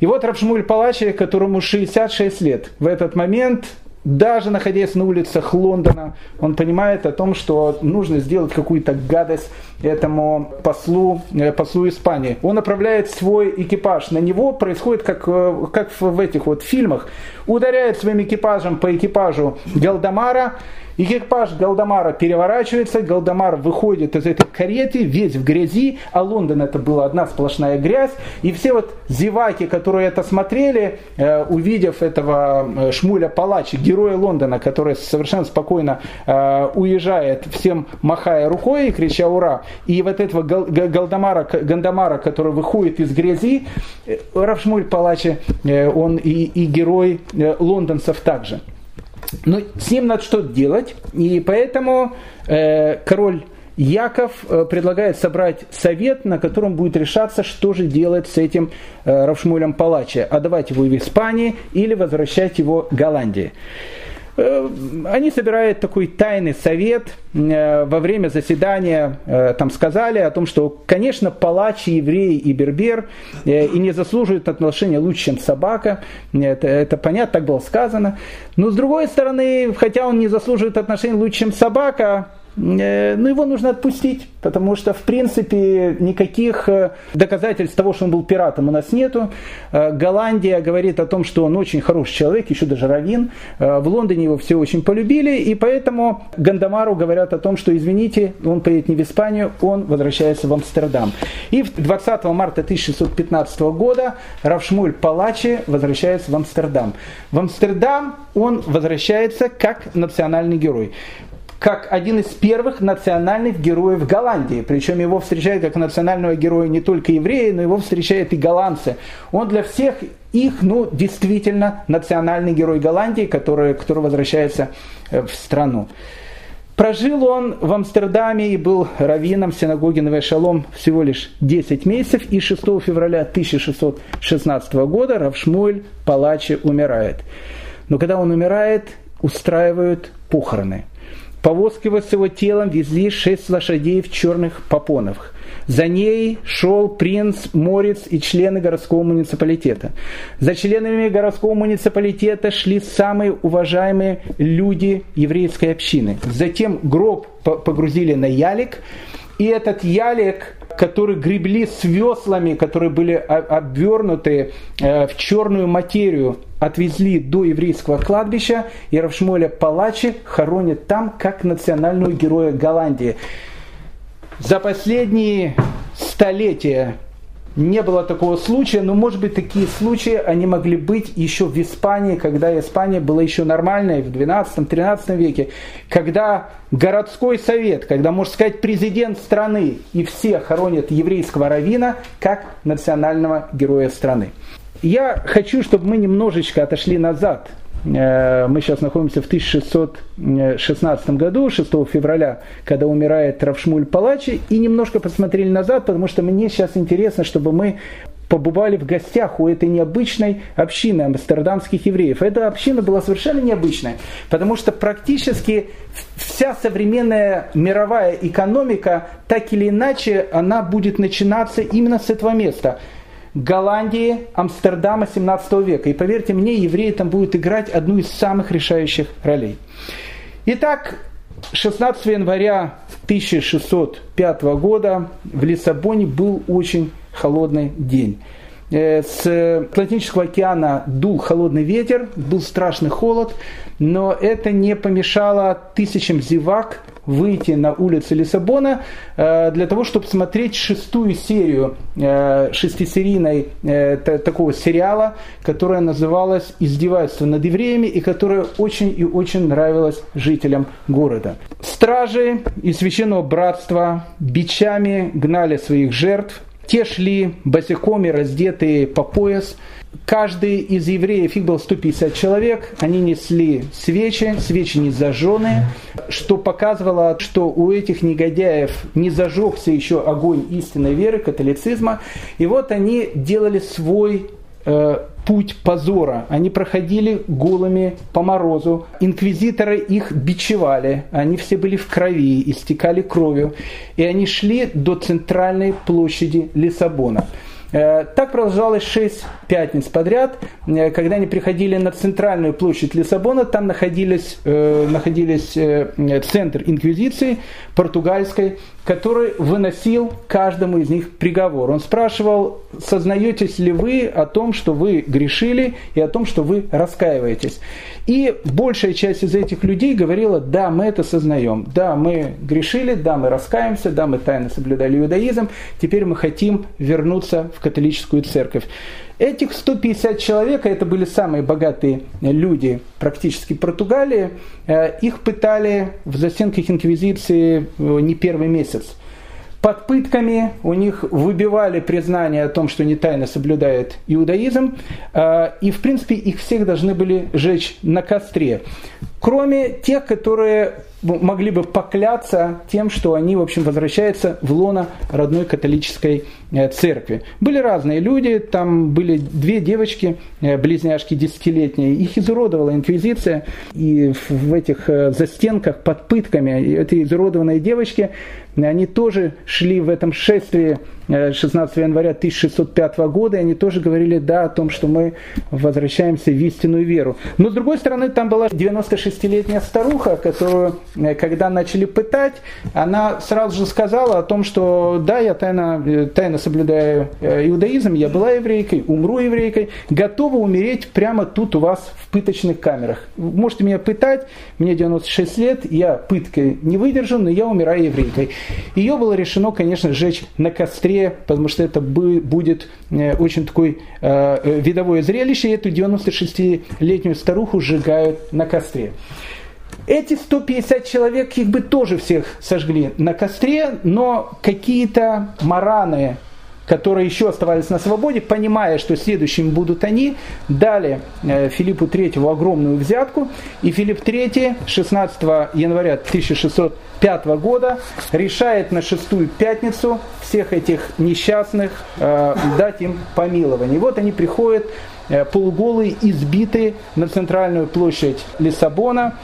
И вот Рабшмуль Палачи, которому 66 лет, в этот момент даже находясь на улицах Лондона, он понимает о том, что нужно сделать какую-то гадость этому послу, э, послу Испании. Он направляет свой экипаж. На него происходит, как, э, как в этих вот фильмах, ударяет своим экипажем по экипажу Галдамара, Экипаж Галдамара переворачивается, Галдамар выходит из этой кареты, весь в грязи, а Лондон это была одна сплошная грязь. И все вот зеваки, которые это смотрели, э, увидев этого э, Шмуля Палачи, героя Лондона, который совершенно спокойно э, уезжает, всем махая рукой и крича «Ура!». И вот этого Галдамара, Гандамара, который выходит из грязи, Равшмуль Палачи, он и, и герой лондонцев также. Но с ним надо что-то делать, и поэтому э, король Яков э, предлагает собрать совет, на котором будет решаться, что же делать с этим э, Равшмулем Палаче. Отдавать его в Испании или возвращать его Голландии. Э, они собирают такой тайный совет. Э, во время заседания э, там сказали о том, что, конечно, палач, еврей и бербер и не заслуживают отношения лучше, чем собака. Это, это понятно, так было сказано. Но с другой стороны, хотя он не заслуживает отношения лучше, чем собака, Э, ну, его нужно отпустить, потому что, в принципе, никаких э, доказательств того, что он был пиратом, у нас нету. Э, Голландия говорит о том, что он очень хороший человек, еще даже равин. В Лондоне его все очень полюбили, и поэтому Гандамару говорят о том, что, извините, он поедет не в Испанию, он возвращается в Амстердам. И 20 марта 1615 года Равшмуль Палачи возвращается в Амстердам. В Амстердам он возвращается как национальный герой как один из первых национальных героев Голландии. Причем его встречают как национального героя не только евреи, но его встречают и голландцы. Он для всех их, ну, действительно национальный герой Голландии, который, который возвращается э, в страну. Прожил он в Амстердаме и был раввином синагоги Навешалом всего лишь 10 месяцев, и 6 февраля 1616 года Равшмуэль Палачи умирает. Но когда он умирает, устраивают похороны – Повозки с его телом везли шесть лошадей в черных попонах. За ней шел принц Морец и члены городского муниципалитета. За членами городского муниципалитета шли самые уважаемые люди еврейской общины. Затем гроб погрузили на ялик, и этот ялик которые гребли с веслами, которые были обвернуты э, в черную материю, отвезли до еврейского кладбища, и Равшмоля Палачи хоронят там как национального героя Голландии. За последние столетия не было такого случая, но может быть такие случаи, они могли быть еще в Испании, когда Испания была еще нормальной, в 12-13 веке, когда городской совет, когда, можно сказать, президент страны и все хоронят еврейского равина как национального героя страны. Я хочу, чтобы мы немножечко отошли назад мы сейчас находимся в 1616 году, 6 февраля, когда умирает Равшмуль Палачи, и немножко посмотрели назад, потому что мне сейчас интересно, чтобы мы побывали в гостях у этой необычной общины амстердамских евреев. Эта община была совершенно необычная, потому что практически вся современная мировая экономика, так или иначе, она будет начинаться именно с этого места – Голландии, Амстердама 17 века. И поверьте мне, евреи там будут играть одну из самых решающих ролей. Итак, 16 января 1605 года в Лиссабоне был очень холодный день. Э, с Атлантического океана дул холодный ветер, был страшный холод, но это не помешало тысячам зевак выйти на улицы Лиссабона э, для того, чтобы смотреть шестую серию э, шестисерийной такого сериала, которая называлась «Издевательство над евреями» и которая очень и очень нравилась жителям города. Стражи из Священного Братства бичами гнали своих жертв, те шли босиком и раздетые по пояс. Каждый из евреев, их было 150 человек, они несли свечи, свечи не зажженные, что показывало, что у этих негодяев не зажегся еще огонь истинной веры, католицизма. И вот они делали свой э, путь позора. Они проходили голыми по морозу. Инквизиторы их бичевали. Они все были в крови, истекали кровью. И они шли до центральной площади Лиссабона. Э, так продолжалось шесть пятниц подряд, э, когда они приходили на центральную площадь Лиссабона, там находились, находились центр инквизиции португальской, который выносил каждому из них приговор. Он спрашивал, сознаетесь ли вы о том, что вы грешили и о том, что вы раскаиваетесь. И большая часть из этих людей говорила, да, мы это сознаем, да, мы грешили, да, мы раскаемся, да, мы тайно соблюдали иудаизм, теперь мы хотим вернуться в католическую церковь. Этих 150 человек, это были самые богатые люди практически Португалии, э, их пытали в застенках инквизиции э, не первый месяц. Под пытками у них выбивали признание о том, что они тайно соблюдают иудаизм, э, и в принципе их всех должны были жечь на костре. Кроме тех, которые могли бы покляться тем, что они, в общем, возвращаются в лоно родной католической э, церкви. Были разные люди, там были две девочки, э, близняшки десятилетние, их изуродовала инквизиция, и в этих э, застенках под пытками эти изуродованные девочки, они тоже шли в этом шествии 16 января 1605 года, и они тоже говорили да о том, что мы возвращаемся в истинную веру. Но с другой стороны, там была 96-летняя старуха, которую Э, когда начали пытать, она сразу же сказала о том, что да, я тайно, э, тайно соблюдаю э, иудаизм, я была еврейкой, умру еврейкой, готова умереть прямо тут у вас в пыточных камерах. Можете меня пытать, мне 96 лет, я пыткой не выдержу, но я умираю еврейкой. Ее было решено, конечно, сжечь на костре, потому что это будет очень такое видовое зрелище, и эту 96-летнюю старуху сжигают на костре. Эти 150 человек, их бы тоже всех сожгли на костре, но какие-то мараны, которые еще оставались на свободе, понимая, что следующими будут они, дали э, Филиппу III огромную взятку, и Филипп III 16 января 1605 года решает на шестую пятницу всех этих несчастных э, дать им помилование. И вот они приходят э, полуголые, избитые на центральную площадь Лиссабона,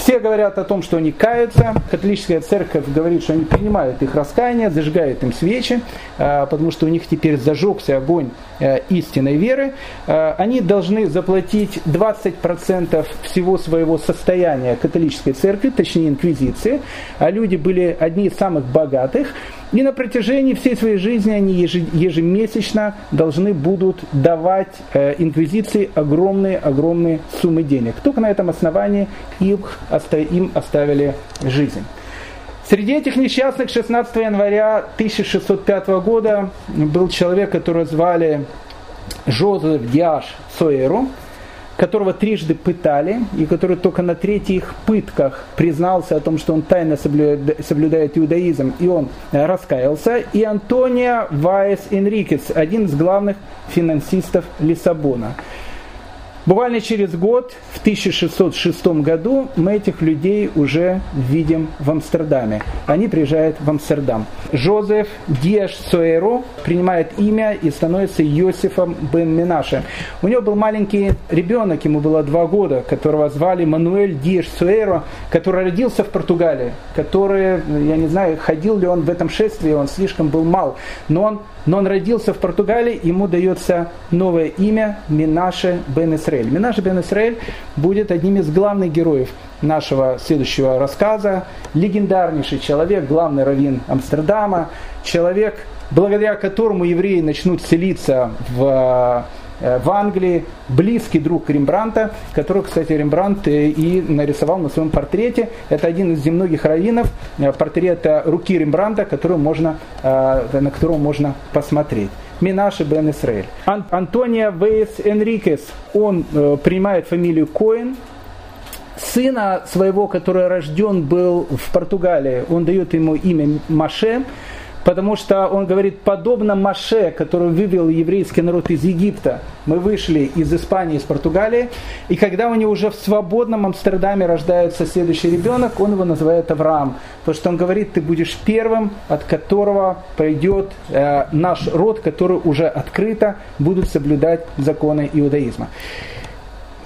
все говорят о том, что они каются. Католическая церковь говорит, что они принимают их раскаяние, зажигают им свечи, а, потому что у них теперь зажегся огонь э, истинной веры. А, они должны заплатить 20% всего своего состояния католической церкви, точнее инквизиции. А люди были одни из самых богатых. И на протяжении всей своей жизни они ежемесячно должны будут давать э, инквизиции огромные-огромные суммы денег. Только на этом основании им, оставили жизнь. Среди этих несчастных 16 января 1605 года был человек, которого звали Жозеф Диаш Соеру которого трижды пытали, и который только на третьих пытках признался о том, что он тайно соблюдает, иудаизм, и он раскаялся, и Антонио Ваес Энрикес, один из главных финансистов Лиссабона. Буквально через год, в 1606 году, мы этих людей уже видим в Амстердаме. Они приезжают в Амстердам. Жозеф Диаш Суэро принимает имя и становится Йосифом бен Минаше. У него был маленький ребенок, ему было два года, которого звали Мануэль Диаш Суэро, который родился в Португалии, который, я не знаю, ходил ли он в этом шествии, он слишком был мал, но он но он родился в Португалии, ему дается новое имя Минаше бен Исраэль. Минаше бен Исраэль будет одним из главных героев нашего следующего рассказа. Легендарнейший человек, главный раввин Амстердама, человек, благодаря которому евреи начнут селиться в в Англии, близкий друг Рембранта, который, кстати, Рембрандт э, и нарисовал на своем портрете. Это один из немногих раввинов э, портрета руки Рембранта, который можно, на которого можно посмотреть. Минаши бен Исраэль. Ан- Антонио Вейс Энрикес, он э, принимает фамилию Коэн, сына своего, который рожден был в Португалии, он дает ему имя Маше, Потому что он говорит, подобно Маше, который вывел еврейский народ из Египта, мы вышли из Испании, из Португалии, и когда у него уже в свободном Амстердаме рождается следующий ребенок, он его называет Авраам. Потому что он говорит, ты будешь первым, от которого пойдет э, наш род, который уже открыто будут соблюдать законы иудаизма.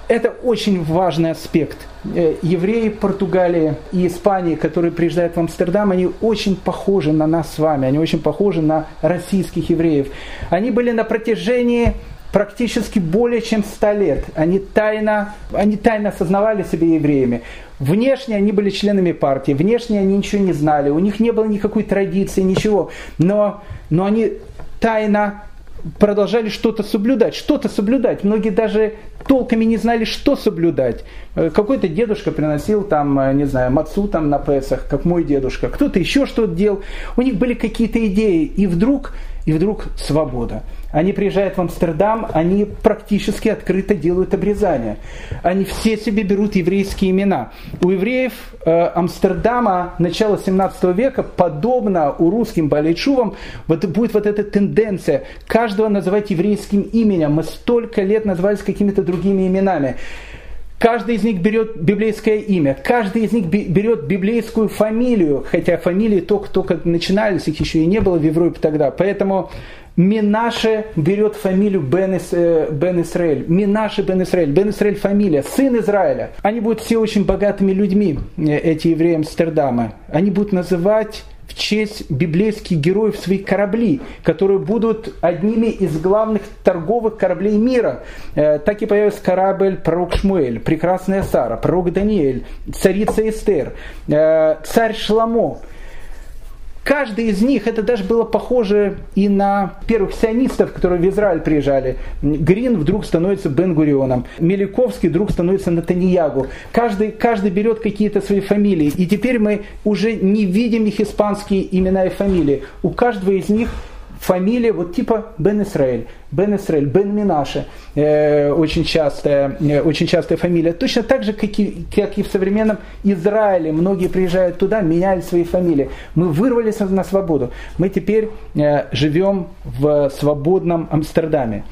Это очень важный аспект. Э, евреи Португалии и Испании, которые приезжают в Амстердам, они очень похожи на нас с вами, они очень похожи на российских евреев. Они были на протяжении практически более чем 100 лет. Они тайно, они тайно осознавали себя евреями. Внешне они были членами партии, внешне они ничего не знали, у них не было никакой традиции, ничего. Но, но они тайно продолжали что-то соблюдать, что-то соблюдать. Многие даже толками не знали, что соблюдать. Э, какой-то дедушка приносил там, э, не знаю, мацу там на Песах, как мой дедушка. Кто-то еще что-то делал. У них были какие-то идеи. И вдруг, и вдруг свобода. Они приезжают в Амстердам, они практически открыто делают обрезание. Они все себе берут еврейские имена. У евреев э, Амстердама начала 17 века, подобно у русским балейчувам, вот будет вот эта тенденция каждого называть еврейским именем. Мы столько лет назывались какими-то другими именами. Каждый из них берет библейское имя, каждый из них берет библейскую фамилию, хотя фамилии только-только начинались, их еще и не было в Европе тогда. Поэтому Минаше берет фамилию Бен, Ис, э, Бен Исраэль. Минаше Бен Исраэль. Бен Исраэль фамилия, сын Израиля. Они будут все очень богатыми людьми, э, эти евреи Амстердама. Они будут называть в честь библейских героев свои корабли, которые будут одними из главных торговых кораблей мира. Э, так и появился корабль пророк Шмуэль, прекрасная Сара, пророк Даниэль, царица Эстер, царь Шламо. Каждый из них, это даже было похоже и на первых сионистов, которые в Израиль приезжали. Грин вдруг становится Бен-Гурионом, Меликовский вдруг становится Натаньягу. Каждый, каждый берет какие-то свои фамилии. И теперь мы уже не видим их испанские имена и фамилии. У каждого из них фамилия вот типа Бен Исраэль, Бен Исраэль, Бен Минаше, э, очень, частая, э, очень частая фамилия. Точно так же, как и, как и в современном Израиле. Многие приезжают туда, меняют свои фамилии. Мы вырвались на свободу. Мы теперь э, живем в свободном Амстердаме.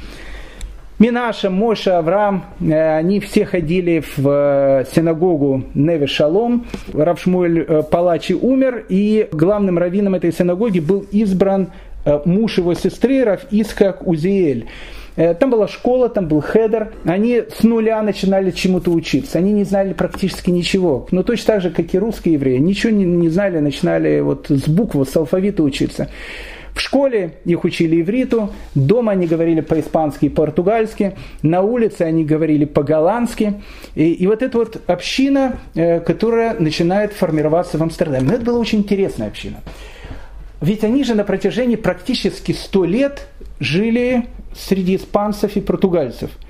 Минаша, Моша, Авраам, э, они все ходили в э, синагогу Неве Шалом. Равшмуэль э, Палачи умер, и главным раввином этой синагоги был избран муж его сестры Раф Исхак Узиэль. Э, там была школа, там был хедер. Они с нуля начинали чему-то учиться. Они не знали практически ничего. Но точно так же, как и русские евреи. Ничего не, не знали, начинали вот с буквы, с алфавита учиться. В школе их учили ивриту, дома они говорили по-испански и по-португальски, на улице они говорили по-голландски. И, и вот эта вот община, э, которая начинает формироваться в Амстердаме. Но это была очень интересная община. Ведь они же на протяжении практически 100 лет жили среди испанцев и португальцев –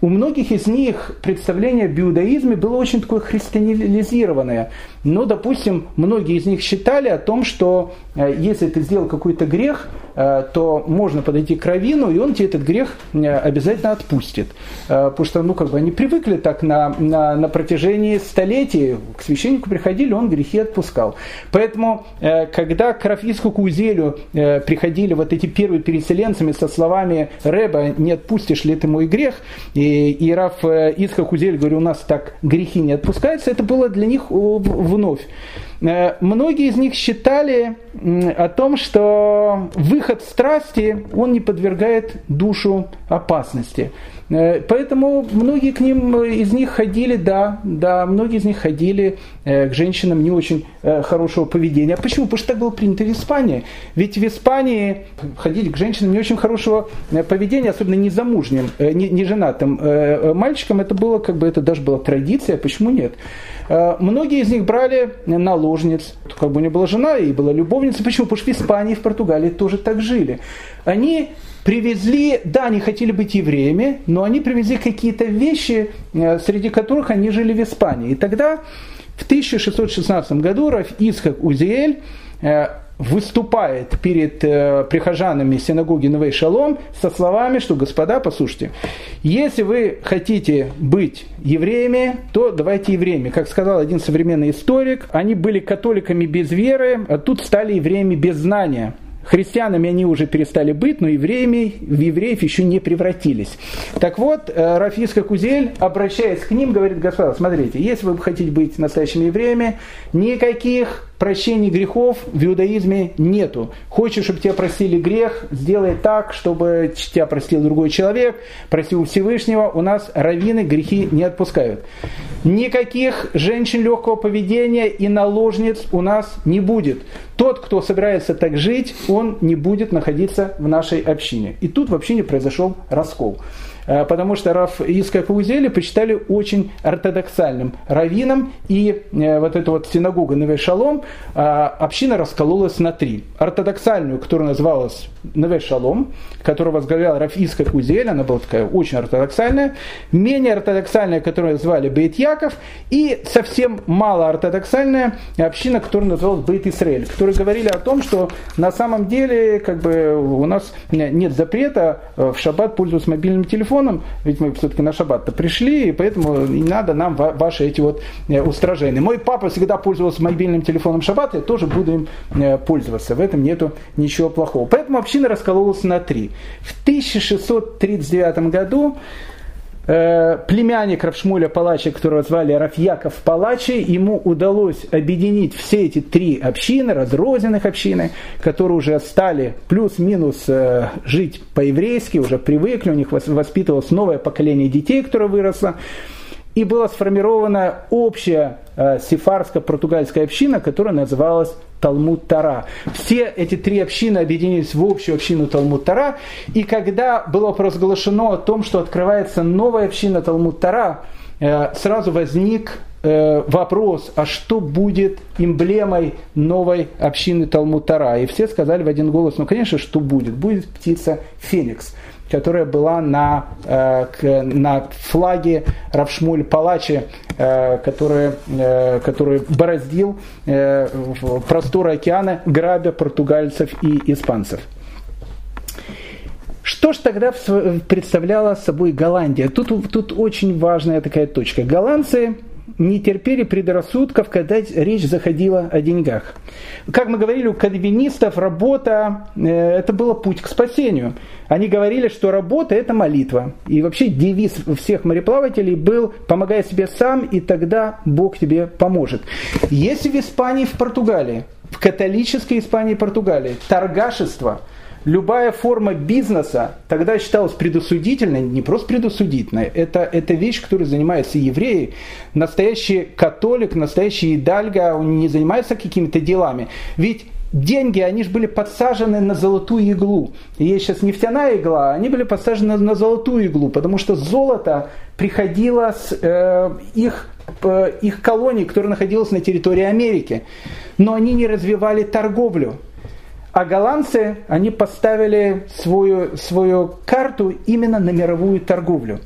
у многих из них представление об иудаизме было очень такое христианизированное. Но, допустим, многие из них считали о том, что э, если ты сделал какой-то грех, э, то можно подойти к равину, и он тебе этот грех э, обязательно отпустит. Потому что, ну, как бы они привыкли так на, на, на протяжении столетий, к священнику приходили, он грехи отпускал. Поэтому, когда к Рафиску Кузелю приходили вот эти первые переселенцами со словами «Реба, не отпустишь ли ты мой грех?», и, и Раф э, Ицхак Узель говорит, у нас так грехи не отпускаются, это было для них вновь. Э, многие из них считали о том, что выход страсти, он не подвергает душу опасности. Э, поэтому многие к ним из них ходили, да, да, многие из них ходили к женщинам не очень хорошего поведения. А почему? Потому что так было принято в Испании. Ведь в Испании ходить к женщинам не очень хорошего поведения, особенно не замужним, не, не женатым мальчикам, это было как бы, это даже была традиция, почему нет? Многие из них брали наложниц. Как бы у нее была жена и была любовница. Почему? Потому что в Испании, в Португалии тоже так жили. Они привезли, да, они хотели быть евреями, но они привезли какие-то вещи, э, среди которых они жили в Испании. И тогда в 1616 году Раф Исхак Узиэль э, выступает перед э, прихожанами синагоги Новей Шалом со словами, что, господа, послушайте, если вы хотите быть евреями, то давайте евреями. Как сказал один современный историк, они были католиками без веры, а тут стали евреями без знания. Христианами они уже перестали быть, но евреями в евреев еще не превратились. Так вот, э, Рафиска Кузель, обращаясь к ним, говорит, господа, смотрите, если вы хотите быть настоящими евреями, никаких прощения грехов в иудаизме нету. Хочешь, чтобы тебя простили грех, сделай так, чтобы тебя простил другой человек, простил Всевышнего. У нас раввины грехи не отпускают. Никаких женщин легкого поведения и наложниц у нас не будет. Тот, кто собирается так жить, он не будет находиться в нашей общине. И тут в общине произошел раскол. Э, потому что Раф Искак Узели почитали очень ортодоксальным раввином, и э, вот эта вот синагога Неве Шалом, э, община раскололась на три. Ортодоксальную, которая называлась Неве Шалом, которую возглавлял Раф Искак Узель, она была такая очень ортодоксальная, менее ортодоксальная, которую звали Бейт Яков, и совсем мало ортодоксальная община, которая называлась Бейт Исраэль, которые говорили о том, что на самом деле как бы у нас нет запрета в шаббат пользоваться мобильным телефоном, телефоном, ведь мы все-таки на шаббат-то пришли, и поэтому не надо нам ваши эти вот э, устражения. Мой папа всегда пользовался мобильным телефоном шаббат, я тоже буду им э, пользоваться. В этом нету ничего плохого. Поэтому община раскололась на три. В 1639 году племянник Равшмуля Палачи, которого звали Рафьяков Палачи, ему удалось объединить все эти три общины, разрозненных общины, которые уже стали плюс-минус э, жить по-еврейски, уже привыкли, у них воспитывалось новое поколение детей, которое выросло и была сформирована общая э, сефарско-португальская община, которая называлась Талмуд Тара. Все эти три общины объединились в общую общину Талмуд Тара, и когда было провозглашено о том, что открывается новая община Талмуд Тара, э, сразу возник э, вопрос, а что будет эмблемой новой общины Талмуд Тара? И все сказали в один голос, ну, конечно, что будет? Будет птица Феникс которая была на, э, на флаге Равшмуль Палачи, э, который, э, который бороздил просторы океана, грабя португальцев и испанцев. Что ж тогда представляла собой Голландия? Тут, тут очень важная такая точка. Голландцы не терпели предрассудков, когда речь заходила о деньгах. Как мы говорили, у кальвинистов работа э, это было путь к спасению. Они говорили, что работа это молитва. И вообще девиз всех мореплавателей был «помогай себе сам, и тогда Бог тебе поможет». Если в Испании, в Португалии, в католической Испании и Португалии торгашество – любая форма бизнеса тогда считалась предосудительной, не просто предосудительной, это, это вещь, которой занимаются евреи. Настоящий католик, настоящий идальга, он не занимается какими-то делами. Ведь деньги, они же были подсажены на золотую иглу. Есть сейчас нефтяная игла, они были подсажены на золотую иглу, потому что золото приходило с э, их, э, их колоний, которая находилась на территории Америки. Но они не развивали торговлю. А голландцы, они поставили свою, свою карту именно на мировую торговлю.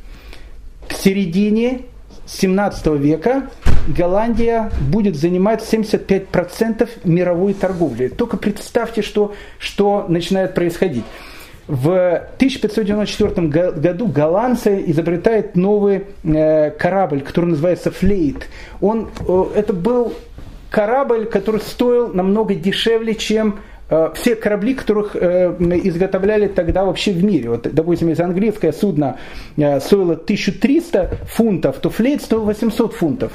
К середине 17 века Голландия будет занимать 75% мировой торговли. Только представьте, что, что начинает происходить. В 1594 году голландцы изобретают новый э, корабль, который называется Флейт. Он, э, это был корабль, который стоил намного дешевле, чем все корабли, которых э, изготовляли тогда вообще в мире. Вот, допустим, если английское судно э, стоило 1300 фунтов, то флейт стоил 800 фунтов.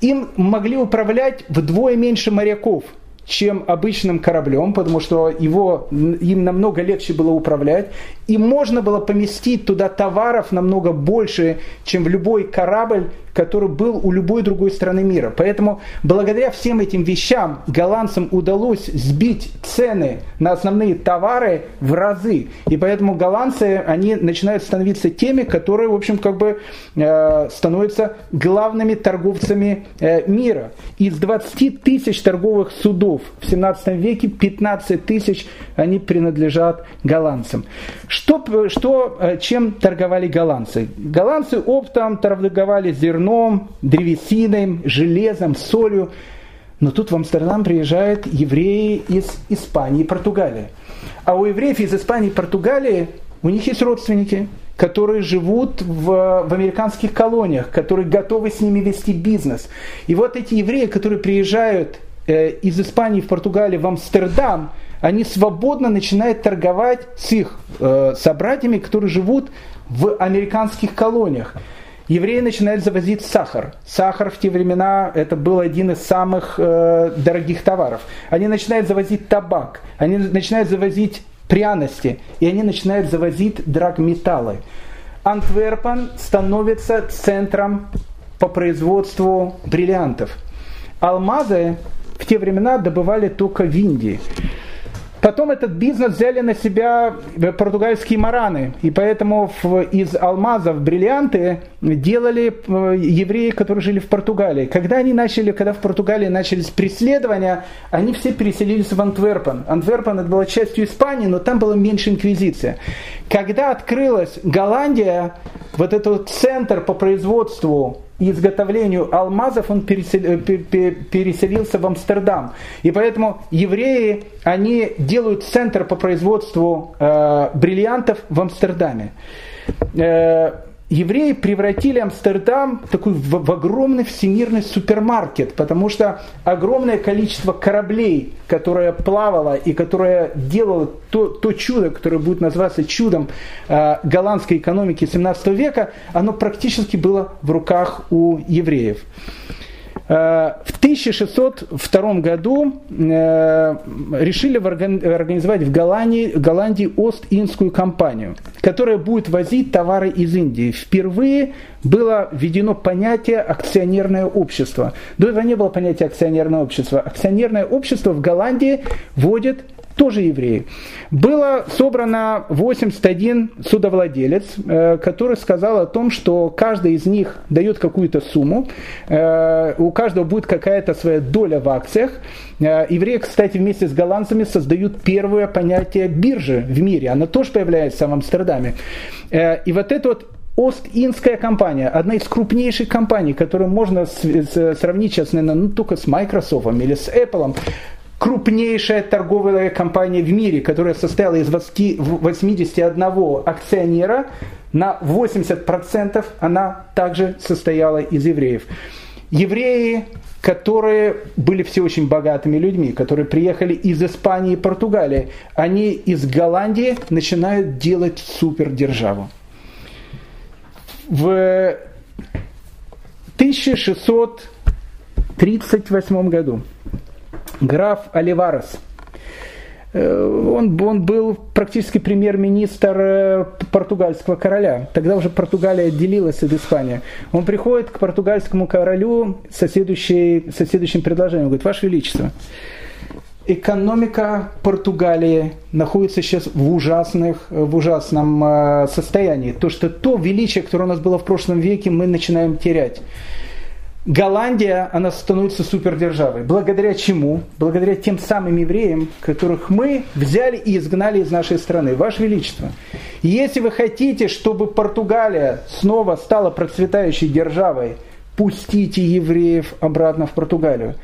Им могли управлять вдвое меньше моряков чем обычным кораблем, потому что его, им намного легче было управлять, и можно было поместить туда товаров намного больше, чем в любой корабль, который был у любой другой страны мира. Поэтому благодаря всем этим вещам голландцам удалось сбить цены на основные товары в разы. И поэтому голландцы, они начинают становиться теми, которые, в общем, как бы э, становятся главными торговцами э, мира. Из 20 тысяч торговых судов в 17 веке 15 тысяч они принадлежат голландцам. Что, что, э, чем торговали голландцы? Голландцы оптом торговали зерном, зерном, древесиной, железом, солью. Но тут в Амстердам приезжают евреи из Испании и Португалии. А у евреев из Испании и Португалии у них есть родственники, которые живут в, в американских колониях, которые готовы с ними вести бизнес. И вот эти евреи, которые приезжают э, из Испании в Португалию в Амстердам, они свободно начинают торговать с их э, собратьями, которые живут в американских колониях. Евреи начинают завозить сахар. Сахар в те времена это был один из самых э, дорогих товаров. Они начинают завозить табак, они начинают завозить пряности, и они начинают завозить драгметаллы. Антверпен становится центром по производству бриллиантов. Алмазы в те времена добывали только в Индии. Потом этот бизнес взяли на себя португальские мараны, и поэтому из алмазов бриллианты делали э, евреи, которые жили в Португалии. Когда они начали, когда в Португалии начались преследования, они все переселились в Антверпен. Антверпен это была частью Испании, но там была меньше инквизиция. Когда открылась Голландия, вот этот центр по производству изготовлению алмазов он э, переселился в Амстердам. И поэтому евреи, они делают центр по производству э, бриллиантов в Амстердаме. Евреи превратили Амстердам в такой в, в огромный всемирный супермаркет, потому что огромное количество кораблей, которое плавало и которое делало то, то чудо, которое будет называться чудом э, голландской экономики 17 века, оно практически было в руках у евреев. Э, в 1602 году э, решили организовать в Голландии, Голландии Ост-Индскую компанию, которая будет возить товары из Индии. Впервые было введено понятие акционерное общество. До этого не было понятия акционерное общество. Акционерное общество в Голландии вводит тоже евреи. Было собрано 81 судовладелец, э, который сказал о том, что каждый из них дает какую-то сумму, э, у каждого будет какая-то своя доля в акциях. Э, евреи, кстати, вместе с голландцами создают первое понятие биржи в мире. Она тоже появляется в Амстердаме. И вот это вот Ост-Индская компания, одна из крупнейших компаний, которую можно сравнить сейчас, наверное, ну, только с Microsoft или с Apple, крупнейшая торговая компания в мире, которая состояла из 81 акционера, на 80% она также состояла из евреев. Евреи, которые были все очень богатыми людьми, которые приехали из Испании и Португалии, они из Голландии начинают делать супердержаву. В 1638 году граф Оливарес. Э, он, он был практически премьер-министр э, португальского короля. Тогда уже Португалия отделилась от Испании. Он приходит к португальскому королю со, следующей, со следующим предложением. Он говорит, Ваше Величество, экономика Португалии находится сейчас в, ужасных, в ужасном э, состоянии. То, что то величие, которое у нас было в прошлом веке, мы начинаем терять. Голландия, она становится супердержавой. Благодаря чему? Благодаря тем самым евреям, которых мы взяли и изгнали из нашей страны. Ваше Величество, если вы хотите, чтобы Португалия снова стала процветающей державой, пустите евреев обратно в Португалию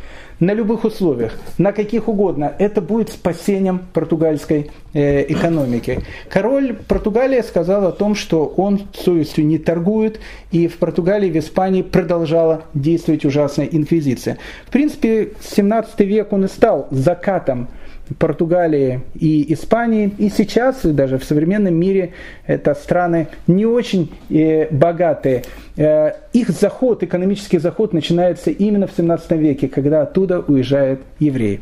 на любых условиях, на каких угодно. Это будет спасением португальской э, экономики. Король Португалии сказал о том, что он совестью не торгует, и в Португалии, в Испании продолжала действовать ужасная инквизиция. В принципе, 17 век он и стал закатом Португалии и Испании. И сейчас, и даже в современном мире, это страны не очень э, богатые. Э, их заход, экономический заход начинается именно в 17 веке, когда оттуда уезжают евреи.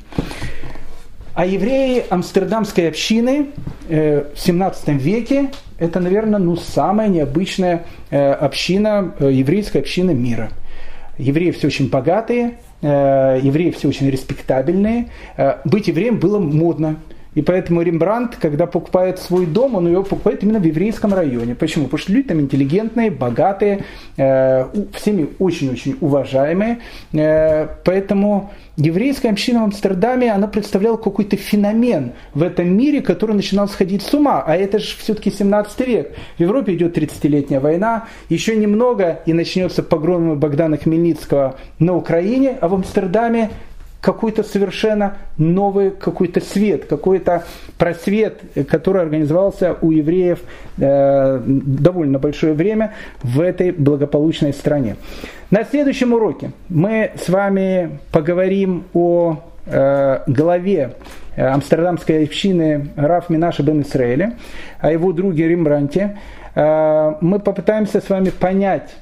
А евреи амстердамской общины э, в 17 веке это, наверное, ну, самая необычная община, еврейская община мира. Евреи все очень богатые, Э, евреи все очень респектабельные. Э, быть евреем было модно. И поэтому Рембрандт, когда покупает свой дом, он его покупает именно в еврейском районе. Почему? Потому что люди там интеллигентные, богатые, э, всеми очень-очень уважаемые. Э, поэтому еврейская община в Амстердаме, она представляла какой-то феномен в этом мире, который начинал сходить с ума. А это же все-таки 17 век. В Европе идет 30-летняя война, еще немного и начнется погром Богдана Хмельницкого на Украине, а в Амстердаме какой-то совершенно новый какой-то свет, какой-то просвет, который организовался у евреев э, довольно большое время в этой благополучной стране. На следующем уроке мы с вами поговорим о э, главе амстердамской общины Раф Минаша бен Исраэля, о его друге Рембранте. Мы попытаемся с вами понять,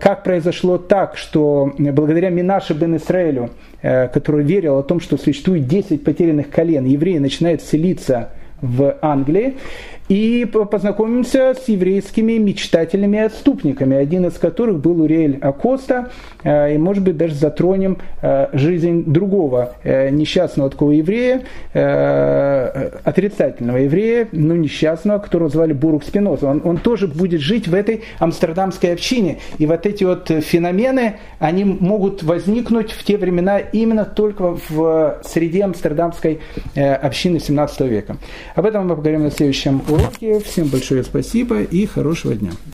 как произошло так, что благодаря Минаше бен Исраэлю, который верил о том, что существует 10 потерянных колен, евреи начинают селиться в Англии, и познакомимся с еврейскими мечтателями и отступниками, один из которых был Уриэль Акоста, э, и, может быть, даже затронем э, жизнь другого э, несчастного такого еврея, отрицательного еврея, но несчастного, которого звали Бурук Спиноза. Он, он тоже будет жить в этой амстердамской общине, и вот эти вот феномены, они могут возникнуть в те времена именно только в среде амстердамской общины 17 века. Об этом мы поговорим на следующем уроке. Всем большое спасибо и хорошего дня.